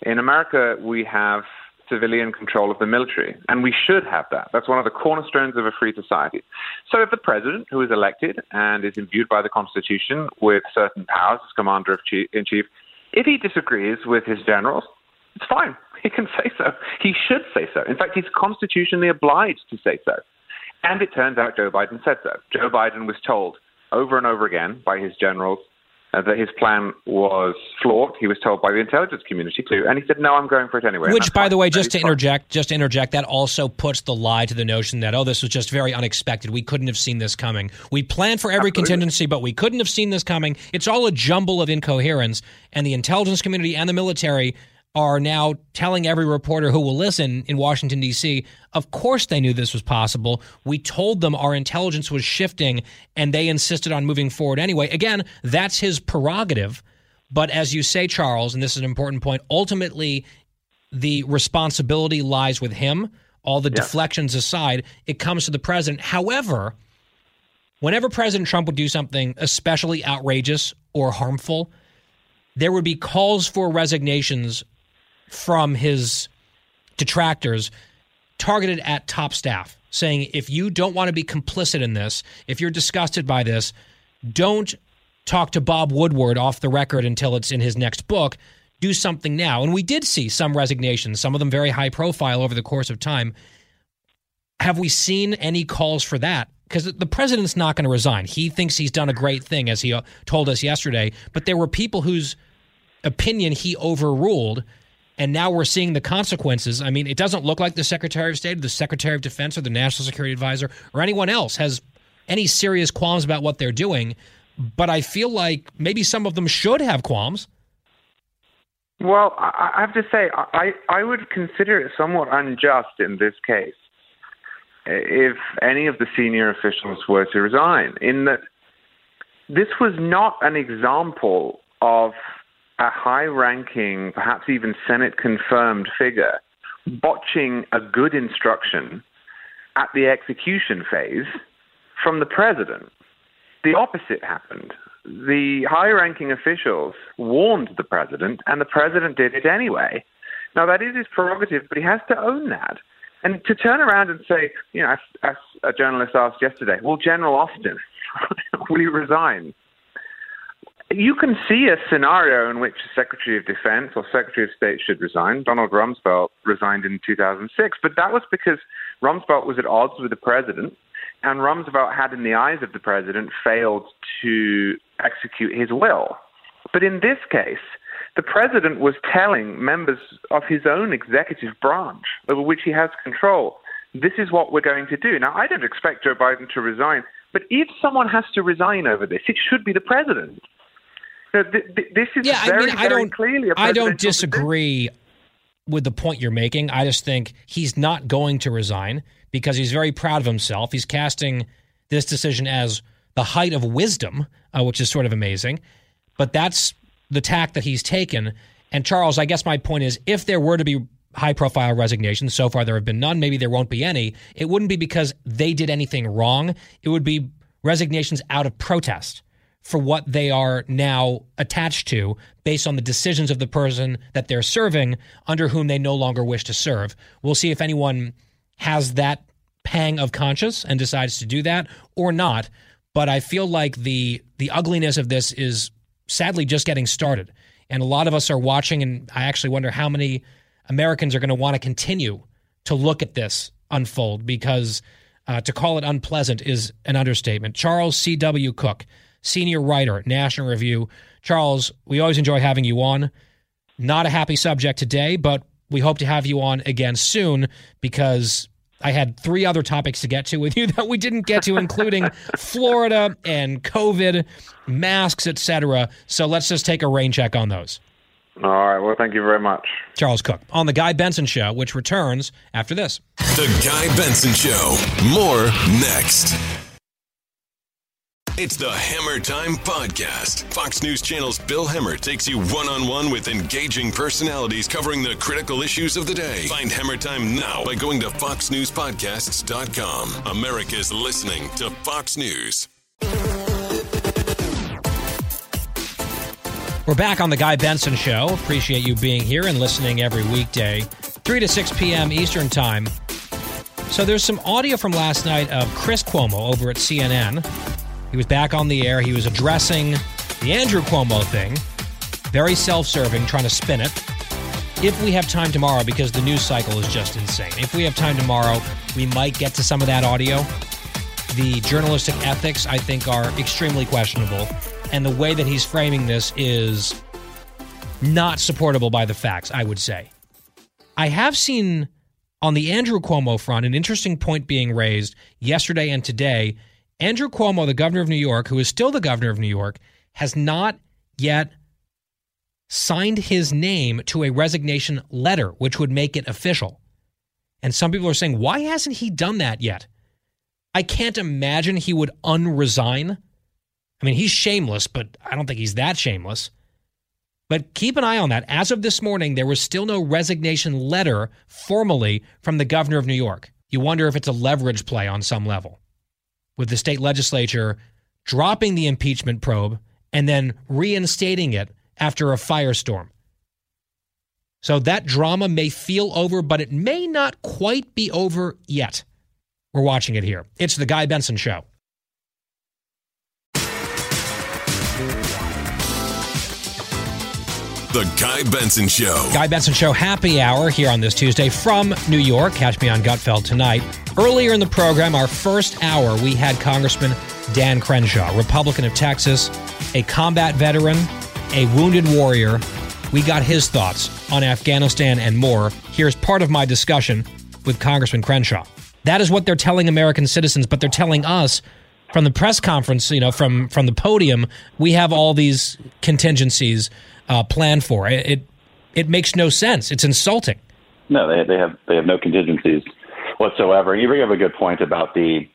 In America, we have civilian control of the military, and we should have that. That's one of the cornerstones of a free society. So, if the president, who is elected and is imbued by the Constitution with certain powers as commander in chief, if he disagrees with his generals, it's fine. *laughs* He can say so. He should say so. In fact, he's constitutionally obliged to say so. And it turns out Joe Biden said so. Joe Biden was told over and over again by his generals uh, that his plan was flawed. He was told by the intelligence community too, and he said, "No, I'm going for it anyway." Which, by the way, just to interject, just to interject, that also puts the lie to the notion that oh, this was just very unexpected. We couldn't have seen this coming. We planned for every Absolutely. contingency, but we couldn't have seen this coming. It's all a jumble of incoherence, and the intelligence community and the military are now telling every reporter who will listen in Washington, D.C., of course they knew this was possible. We told them our intelligence was shifting and they insisted on moving forward anyway. Again, that's his prerogative. But as you say, Charles, and this is an important point, ultimately the responsibility lies with him. All the deflections aside, it comes to the president. However, whenever President Trump would do something especially outrageous or harmful, there would be calls for resignations from his detractors targeted at top staff, saying if you don't want to be complicit in this, if you're disgusted by this, don't talk to Bob Woodward off the record until it's in his next book. Do something now. And we did see some resignations, some of them very high profile over the course of time. Have we seen any calls for that? Because the president's not going to resign. He thinks he's done a great thing, as he uh, told us yesterday. But there were people whose opinion he overruled and now we're seeing the consequences. I mean, it doesn't look like the Secretary of State, or the Secretary of Defense, or the National Security Advisor, or anyone else has any serious qualms about what they're doing. But I feel like maybe some of them should have qualms. Well, I have to say, I, I would consider it somewhat unjust in this case if any of the senior officials were to resign, in that this was not an example of a high ranking, perhaps even Senate confirmed figure botching a good instruction at the execution phase from the president. The opposite happened. The high ranking officials warned the president, and the president did it anyway. Now, that is his prerogative, but he has to own that. And to turn around and say, you know, as, as a journalist asked yesterday, well, General Austin, *laughs* will you resign? You can see a scenario in which the Secretary of Defense or Secretary of State should resign. Donald Rumsfeld resigned in 2006, but that was because Rumsfeld was at odds with the president, and Rumsfeld had, in the eyes of the president, failed to execute his will. But in this case, the president was telling members of his own executive branch, over which he has control, this is what we're going to do. Now, I don't expect Joe Biden to resign, but if someone has to resign over this, it should be the president. So th- th- this is Yeah, very, I mean, I don't, clearly a I don't disagree with the point you're making. I just think he's not going to resign because he's very proud of himself. He's casting this decision as the height of wisdom, uh, which is sort of amazing. But that's the tack that he's taken. And Charles, I guess my point is if there were to be high profile resignations, so far there have been none, maybe there won't be any, it wouldn't be because they did anything wrong. It would be resignations out of protest for what they are now attached to based on the decisions of the person that they're serving under whom they no longer wish to serve. We'll see if anyone has that pang of conscience and decides to do that or not. But I feel like the the ugliness of this is sadly just getting started. And a lot of us are watching and I actually wonder how many Americans are going to want to continue to look at this unfold because uh, to call it unpleasant is an understatement. Charles C.W. Cooke, senior writer, at National Review. Charles, we always enjoy having you on. Not a happy subject today, but we hope to have you on again soon because I had three other topics to get to with you *laughs* that we didn't get to, including *laughs* Florida and COVID, masks, etc. So let's just take a rain check on those. All right. Well, thank you very much. Charles Cooke on The Guy Benson Show, which returns after this. The Guy Benson Show. More next. It's the Hemmer Time Podcast. Fox News Channel's Bill Hemmer takes you one on one with engaging personalities covering the critical issues of the day. Find Hemmer Time now by going to FoxNewsPodcasts.com. America's listening to Fox News. We're back on The Guy Benson Show. Appreciate you being here and listening every weekday, 3 to 6 p.m. Eastern Time. So there's some audio from last night of Chris Cuomo over at CNN. He was back on the air. He was addressing the Andrew Cuomo thing, very self serving, trying to spin it. If we have time tomorrow, because the news cycle is just insane, if we have time tomorrow, we might get to some of that audio. The journalistic ethics, I think, are extremely questionable. and the way that he's framing this is not supportable by the facts, I would say. I have seen on the Andrew Cuomo front an interesting point being raised yesterday and today. Andrew Cuomo, the governor of New York, who is still the governor of New York, has not yet signed his name to a resignation letter, which would make it official. And some people are saying, why hasn't he done that yet? I can't imagine he would unresign. I mean, he's shameless, but I don't think he's that shameless. But keep an eye on that. As of this morning, there was still no resignation letter formally from the governor of New York. You wonder if it's a leverage play on some level, with the state legislature dropping the impeachment probe and then reinstating it after a firestorm. So that drama may feel over, but it may not quite be over yet. We're watching it here. It's the Guy Benson Show. The Guy Benson Show. Guy Benson Show happy hour here on this Tuesday from New York. Catch me on Gutfeld tonight. Earlier in the program, our first hour, we had Congressman Dan Crenshaw, Republican of Texas, a combat veteran, a wounded warrior. We got his thoughts on Afghanistan and more. Here's part of my discussion with Congressman Crenshaw. That is what they're telling American citizens, but they're telling us from the press conference, you know, from from the podium, we have all these contingencies uh, planned for. It, it it makes no sense. It's insulting. No, they they have they have no contingencies whatsoever. You bring up a good point about the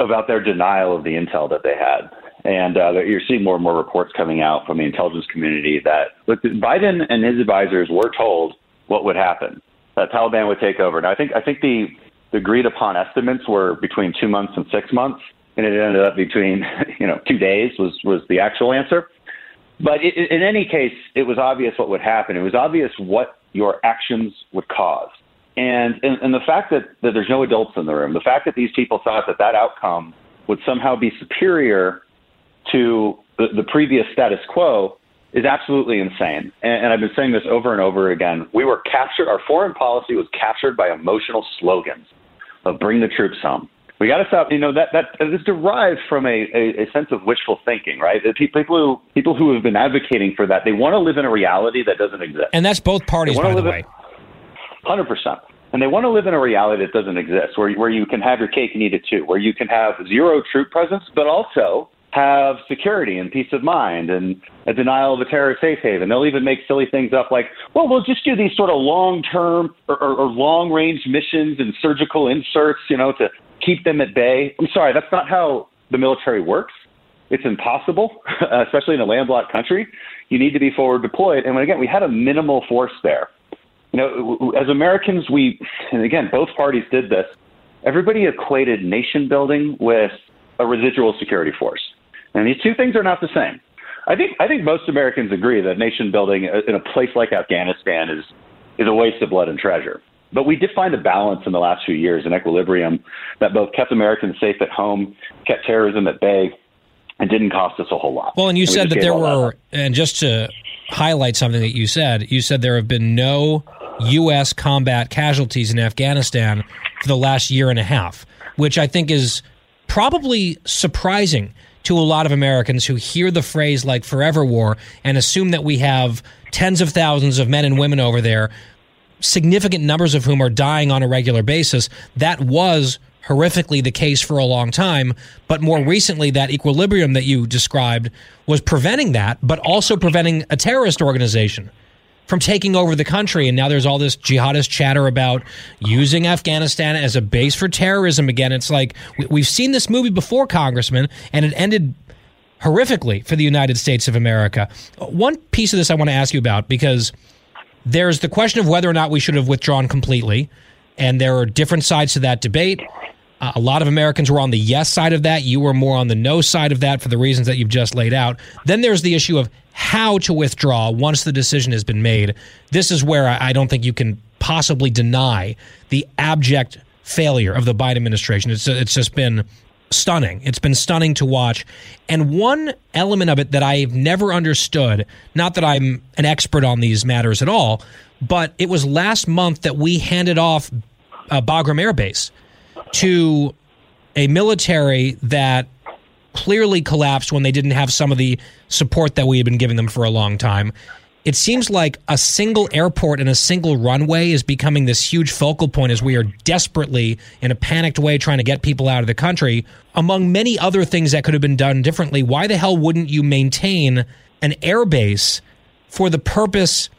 about their denial of the intel that they had. And uh, you're seeing more and more reports coming out from the intelligence community that look, Biden and his advisors were told what would happen. That Taliban would take over. Now, I think I think the, the agreed upon estimates were between two months and six months, and it ended up between *laughs* you know two days was was the actual answer. But it, in any case, it was obvious what would happen. It was obvious what your actions would cause. And, and, and the fact that, that there's no adults in the room, the fact that these people thought that that outcome would somehow be superior to the, the previous status quo is absolutely insane. And, and I've been saying this over and over again. We were captured, our foreign policy was captured by emotional slogans of bring the troops home. We got to stop. You know that that is derived from a, a, a sense of wishful thinking, right? People who people who have been advocating for that they want to live in a reality that doesn't exist. And that's both parties, by the way. Hundred percent. And they want to live in a reality that doesn't exist, where where you can have your cake and eat it too, where you can have zero troop presence, but also have security and peace of mind and a denial of a terror safe haven. They'll even make silly things up like, well, we'll just do these sort of long term or, or, or long range missions and surgical inserts, you know, to keep them at bay. I'm sorry, that's not how the military works. It's impossible, *laughs* especially in a landlocked country. You need to be forward deployed. And again, we had a minimal force there. You know, as Americans, we, and again, both parties did this. Everybody equated nation building with a residual security force. And these two things are not the same. I think I think most Americans agree that nation building uh, in a place like Afghanistan is is a waste of blood and treasure. But we did find a balance in the last few years, an equilibrium that both kept Americans safe at home, kept terrorism at bay, and didn't cost us a whole lot. Well, and you and said that there were, that and just to highlight something that you said, you said there have been no U.S. combat casualties in Afghanistan for the last year and a half, which I think is probably surprising to a lot of Americans who hear the phrase like forever war and assume that we have tens of thousands of men and women over there, significant numbers of whom are dying on a regular basis. That was horrifically the case for a long time. But more recently, that equilibrium that you described was preventing that, but also preventing a terrorist organization from taking over the country. And now there's all this jihadist chatter about using Afghanistan as a base for terrorism again. It's like we've seen this movie before, Congressman, and it ended horrifically for the United States of America. One piece of this I want to ask you about because there's the question of whether or not we should have withdrawn completely. And there are different sides to that debate. Uh, a lot of Americans were on the yes side of that. You were more on the no side of that for the reasons that you've just laid out. Then there's the issue of how to withdraw once the decision has been made. This is where I, I don't think you can possibly deny the abject failure of the Biden administration. It's it's just been stunning. It's been stunning to watch. And one element of it that I've never understood, not that I'm an expert on these matters at all, but it was last month that we handed off uh, Bagram Air Base to a military that clearly collapsed when they didn't have some of the support that we had been giving them for a long time. It seems like a single airport and a single runway is becoming this huge focal point as we are desperately, in a panicked way, trying to get people out of the country. Among many other things that could have been done differently, why the hell wouldn't you maintain an airbase for the purpose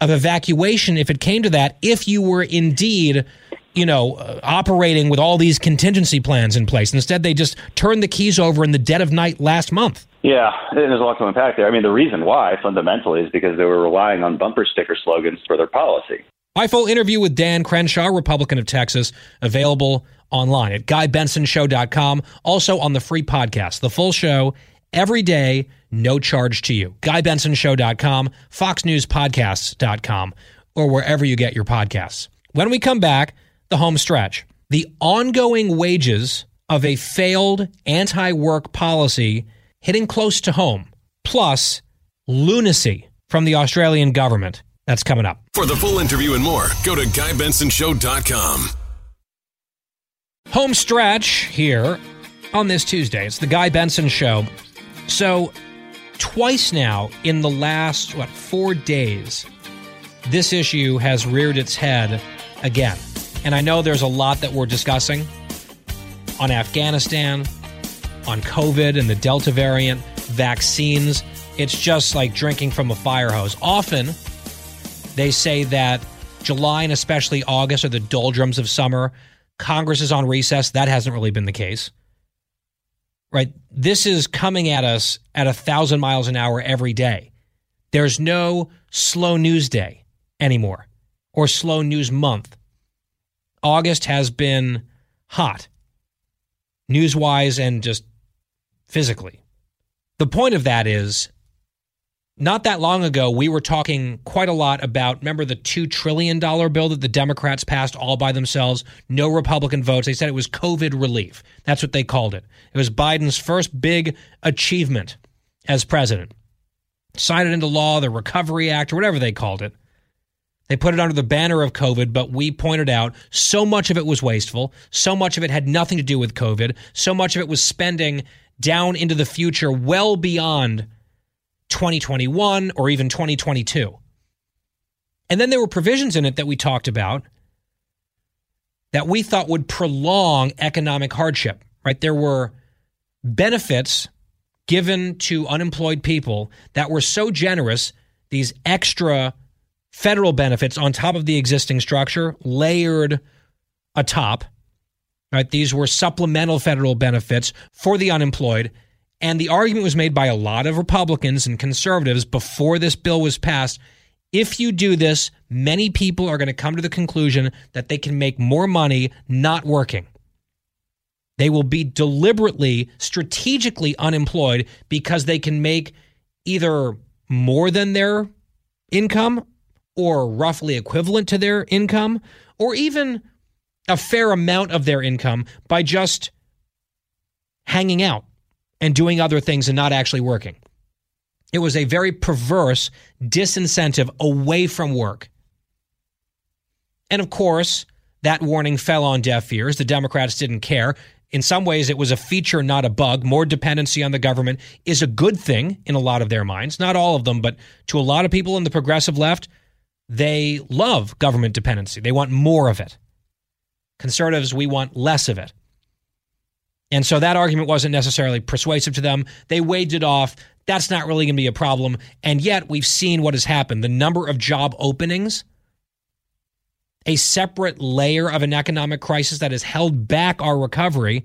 of evacuation if it came to that, if you were indeed you know, uh, operating with all these contingency plans in place. Instead, they just turned the keys over in the dead of night last month. Yeah, there's a lot to unpack there. I mean, the reason why fundamentally is because they were relying on bumper sticker slogans for their policy. My full interview with Dan Crenshaw, Republican of Texas, available online at GuyBensonShow.com, also on the free podcast. The full show every day, no charge to you. GuyBensonShow.com, FoxNewsPodcasts.com, or wherever you get your podcasts. When we come back, the home stretch. The ongoing wages of a failed anti work policy hitting close to home, plus lunacy from the Australian government. That's coming up. For the full interview and more, go to GuyBensonShow.com. Home stretch here on this Tuesday. It's the Guy Benson Show. So, twice now in the last, what, four days, this issue has reared its head again. And I know there's a lot that we're discussing on Afghanistan, on COVID and the Delta variant, vaccines. It's just like drinking from a fire hose. Often they say that July and especially August are the doldrums of summer. Congress is on recess. That hasn't really been the case. Right? This is coming at us at a thousand miles an hour every day. There's no slow news day anymore or slow news month August has been hot, news wise and just physically. The point of that is not that long ago, we were talking quite a lot about, remember the $2 trillion bill that the Democrats passed all by themselves? No Republican votes. They said it was COVID relief. That's what they called it. It was Biden's first big achievement as president. Signed it into law, the Recovery Act, or whatever they called it. They put it under the banner of COVID, but we pointed out so much of it was wasteful. So much of it had nothing to do with COVID. So much of it was spending down into the future, well beyond 2021 or even 2022. And then there were provisions in it that we talked about that we thought would prolong economic hardship, right? There were benefits given to unemployed people that were so generous, these extra federal benefits on top of the existing structure, layered atop. Right, these were supplemental federal benefits for the unemployed. And the argument was made by a lot of Republicans and conservatives before this bill was passed. If you do this, many people are going to come to the conclusion that they can make more money not working. They will be deliberately, strategically unemployed because they can make either more than their income or roughly equivalent to their income, or even a fair amount of their income by just hanging out and doing other things and not actually working. It was a very perverse disincentive away from work. And of course, that warning fell on deaf ears. The Democrats didn't care. In some ways, it was a feature, not a bug. More dependency on the government is a good thing in a lot of their minds. Not all of them, but to a lot of people in the progressive left, they love government dependency. They want more of it. Conservatives, we want less of it. And so that argument wasn't necessarily persuasive to them. They waved it off. That's not really going to be a problem. And yet we've seen what has happened. The number of job openings, a separate layer of an economic crisis that has held back our recovery,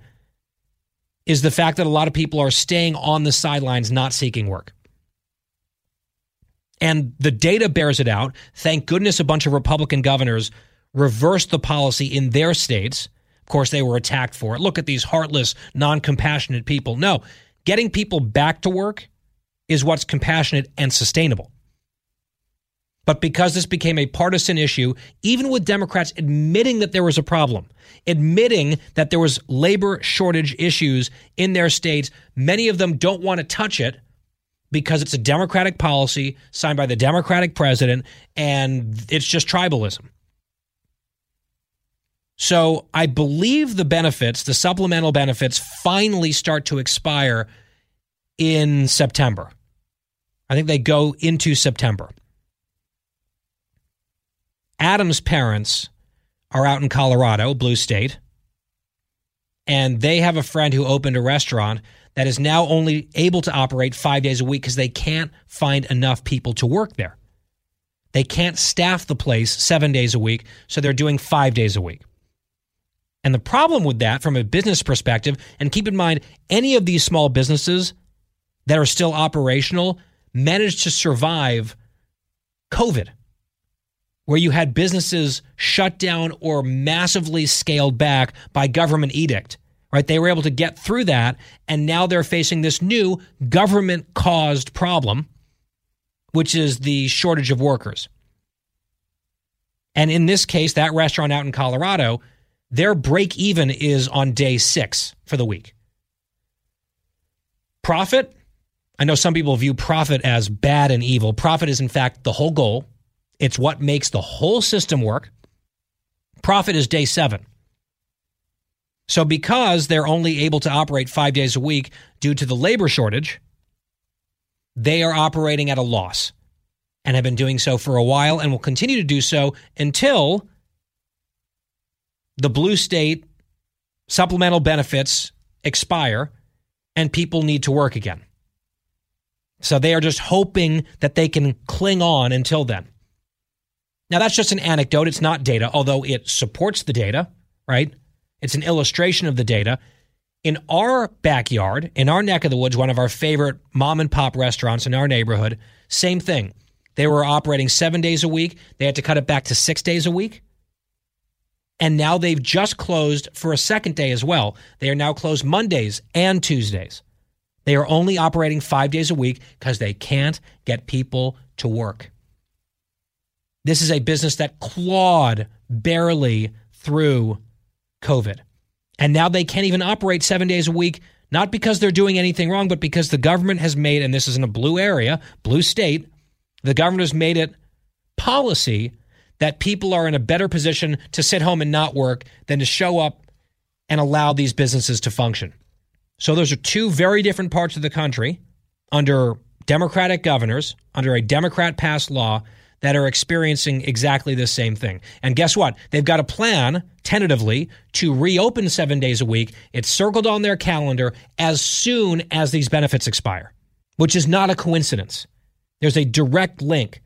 is the fact that a lot of people are staying on the sidelines, not seeking work. And the data bears it out. Thank goodness a bunch of Republican governors reversed the policy in their states. Of course, they were attacked for it. Look at these heartless, non compassionate people. No, getting people back to work is what's compassionate and sustainable. But because this became a partisan issue, even with Democrats admitting that there was a problem, admitting that there was labor shortage issues in their states, many of them don't want to touch it because it's a Democratic policy signed by the Democratic president, and it's just tribalism. So I believe the benefits, the supplemental benefits, finally start to expire in September. I think they go into September. Adam's parents are out in Colorado, blue state, and they have a friend who opened a restaurant that is now only able to operate five days a week because they can't find enough people to work there. They can't staff the place seven days a week, so they're doing five days a week. And the problem with that, from a business perspective, and keep in mind, any of these small businesses that are still operational managed to survive COVID, where you had businesses shut down or massively scaled back by government edict. Right? They were able to get through that, and now they're facing this new government caused problem, which is the shortage of workers. And in this case, that restaurant out in Colorado, their break even is on day six for the week. Profit, I know some people view profit as bad and evil. Profit is, in fact, the whole goal, it's what makes the whole system work. Profit is day seven. So, because they're only able to operate five days a week due to the labor shortage, they are operating at a loss and have been doing so for a while and will continue to do so until the blue state supplemental benefits expire and people need to work again. So they are just hoping that they can cling on until then. Now, that's just an anecdote. It's not data, although it supports the data, right? It's an illustration of the data. In our backyard, in our neck of the woods, one of our favorite mom and pop restaurants in our neighborhood, same thing. They were operating seven days a week. They had to cut it back to six days a week. And now they've just closed for a second day as well. They are now closed Mondays and Tuesdays. They are only operating five days a week because they can't get people to work. This is a business that clawed barely through COVID. And now they can't even operate seven days a week, not because they're doing anything wrong, but because the government has made, and this is in a blue area, blue state, the government has made it policy that people are in a better position to sit home and not work than to show up and allow these businesses to function. So those are two very different parts of the country under Democratic governors, under a Democrat passed law that are experiencing exactly the same thing. And guess what? They've got a plan tentatively to reopen 7 days a week. It's circled on their calendar as soon as these benefits expire, which is not a coincidence. There's a direct link,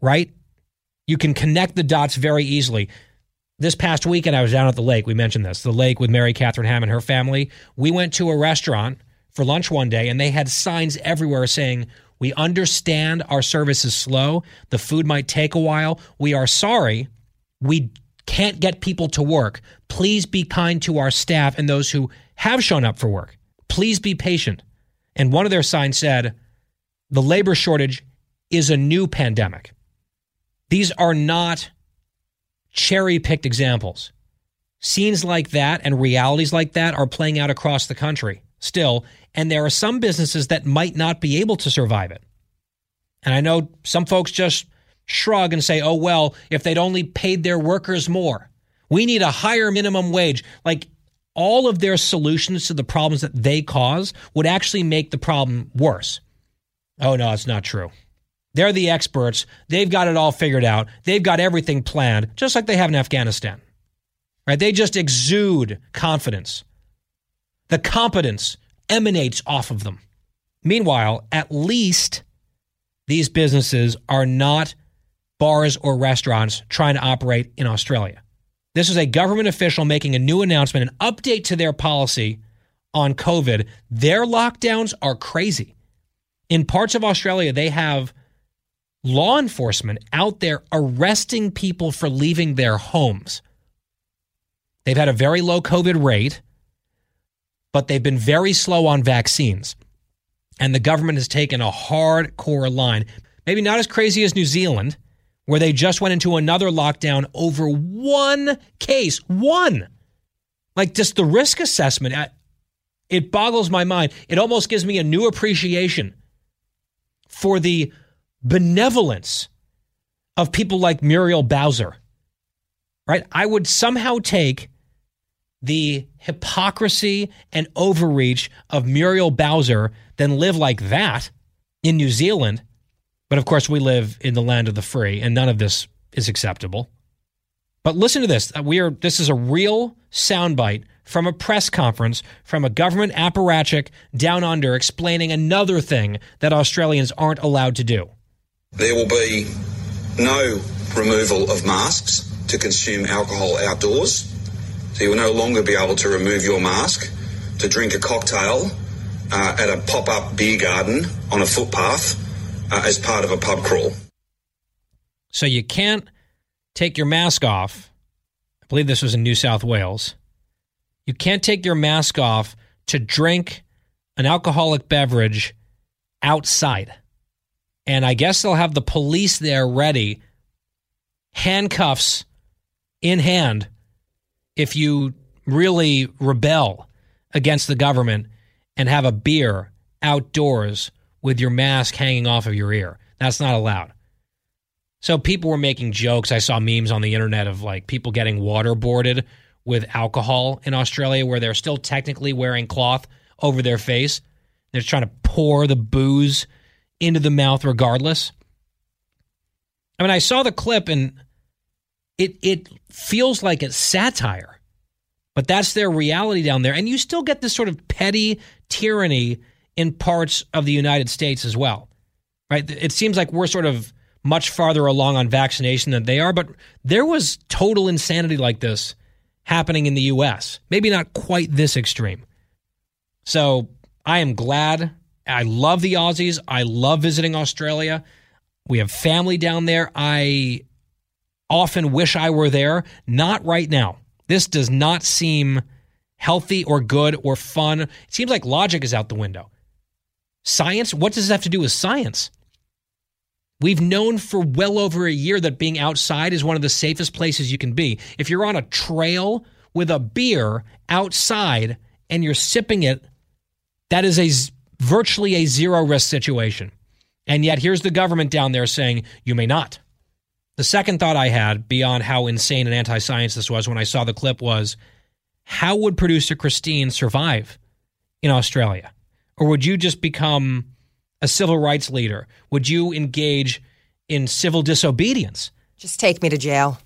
right? You can connect the dots very easily this past weekend, I was down at the lake. We mentioned this, the lake with Mary Catherine Ham and her family. We went to a restaurant for lunch one day, and they had signs everywhere saying, We understand our service is slow. The food might take a while. We are sorry. We can't get people to work. Please be kind to our staff and those who have shown up for work. Please be patient. And one of their signs said, The labor shortage is a new pandemic. These are not cherry picked examples. Scenes like that and realities like that are playing out across the country still, and there are some businesses that might not be able to survive it. And I know some folks just shrug and say, oh, well, if they'd only paid their workers more, we need a higher minimum wage. Like all of their solutions to the problems that they cause would actually make the problem worse. Oh, no, it's not true. They're the experts. They've got it all figured out. They've got everything planned, just like they have in Afghanistan. Right? They just exude confidence. The competence emanates off of them. Meanwhile, at least these businesses are not bars or restaurants trying to operate in Australia. This is a government official making a new announcement, an update to their policy on COVID. Their lockdowns are crazy. In parts of Australia, they have law enforcement out there arresting people for leaving their homes. They've had a very low COVID rate, but they've been very slow on vaccines. And the government has taken a hardcore line, maybe not as crazy as New Zealand, where they just went into another lockdown over one case. One. Like just the risk assessment, it boggles my mind. It almost gives me a new appreciation for the benevolence of people like Muriel Bowser right? I would somehow take the hypocrisy and overreach of Muriel Bowser than live like that in New Zealand. But of course, we live in the land of the free, and none of this is acceptable. But listen to this. Uh, we are this is a real soundbite from a press conference from a government apparatchik down under explaining another thing that Australians aren't allowed to do. There will be no removal of masks to consume alcohol outdoors. So you will no longer be able to remove your mask to drink a cocktail uh, at a pop up beer garden on a footpath uh, as part of a pub crawl. So you can't take your mask off. I believe this was in New South Wales. You can't take your mask off to drink an alcoholic beverage outside. And I guess they'll have the police there ready, handcuffs in hand, if you really rebel against the government and have a beer outdoors with your mask hanging off of your ear. That's not allowed. So people were making jokes. I saw memes on the internet of like people getting waterboarded with alcohol in Australia where they're still technically wearing cloth over their face. They're trying to pour the booze into the mouth regardless. I mean, I saw the clip and it it feels like it's satire. But that's their reality down there. And you still get this sort of petty tyranny in parts of the United States as well. Right? It seems like we're sort of much farther along on vaccination than they are, but there was total insanity like this happening in the US. Maybe not quite this extreme. So I am glad. I love the Aussies. I love visiting Australia. We have family down there. I often wish I were there. Not right now. This does not seem healthy or good or fun. It seems like logic is out the window. Science, what does this have to do with science? We've known for well over a year that being outside is one of the safest places you can be. If you're on a trail with a beer outside and you're sipping it, that is a virtually a zero risk situation. And yet here's the government down there saying you may not. The second thought I had beyond how insane and anti-science this was when I saw the clip was how would producer Christine survive in Australia? Or would you just become a civil rights leader? Would you engage in civil disobedience? Just take me to jail.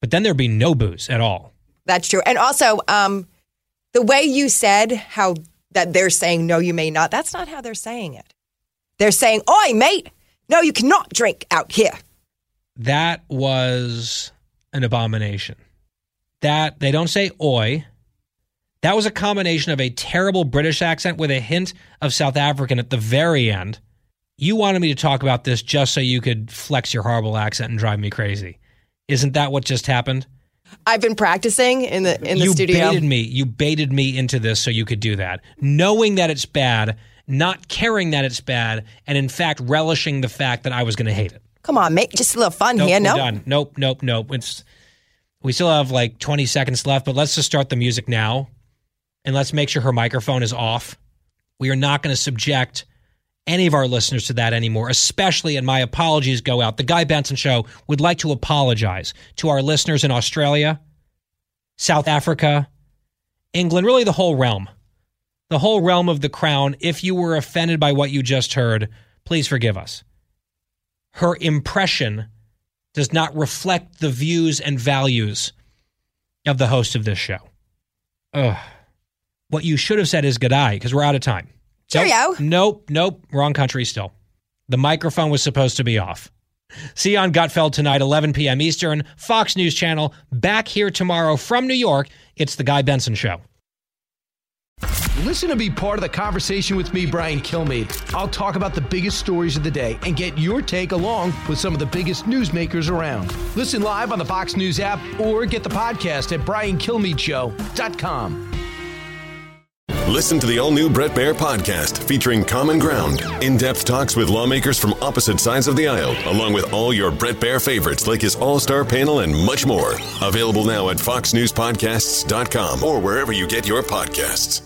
But then there'd be no booze at all. That's true. And also, um, the way you said how that they're saying no, you may not. That's not how they're saying it. They're saying, "Oi, mate, no, you cannot drink out here." That was an abomination. That they don't say "oi." That was a combination of a terrible British accent with a hint of South African at the very end. You wanted me to talk about this just so you could flex your horrible accent and drive me crazy. Isn't that what just happened? I've been practicing in the in the you studio. baited me. You baited me into this so you could do that, knowing that it's bad, not caring that it's bad, and in fact relishing the fact that I was going to hate it. Come on, mate, just a little fun Nope, here. No, done. Nope, nope, nope. It's we still have like 20 seconds left, but let's just start the music now, and let's make sure her microphone is off. We are not going to subject any of our listeners to that anymore, especially, and my apologies go out. The Guy Benson Show would like to apologize to our listeners in Australia, South Africa, England, really the whole realm. The whole realm of the crown. If you were offended by what you just heard, please forgive us. Her impression does not reflect the views and values of the host of this show. Ugh. What you should have said is good eye because we're out of time. Cheerio. Nope, nope, wrong country still. The microphone was supposed to be off. See you on Gutfeld tonight, 11 p.m. Eastern, Fox News Channel. Back here tomorrow from New York. It's the Guy Benson Show. Listen to be part of the conversation with me, Brian Kilmeade. I'll talk about the biggest stories of the day and get your take along with some of the biggest newsmakers around. Listen live on the Fox News app or get the podcast at briankilmeadshow.com. Listen to the all new Bret Baier podcast featuring Common Ground, in depth talks with lawmakers from opposite sides of the aisle, along with all your Bret Baier favorites like his all star panel and much more. Available now at foxnewspodcasts.com or wherever you get your podcasts.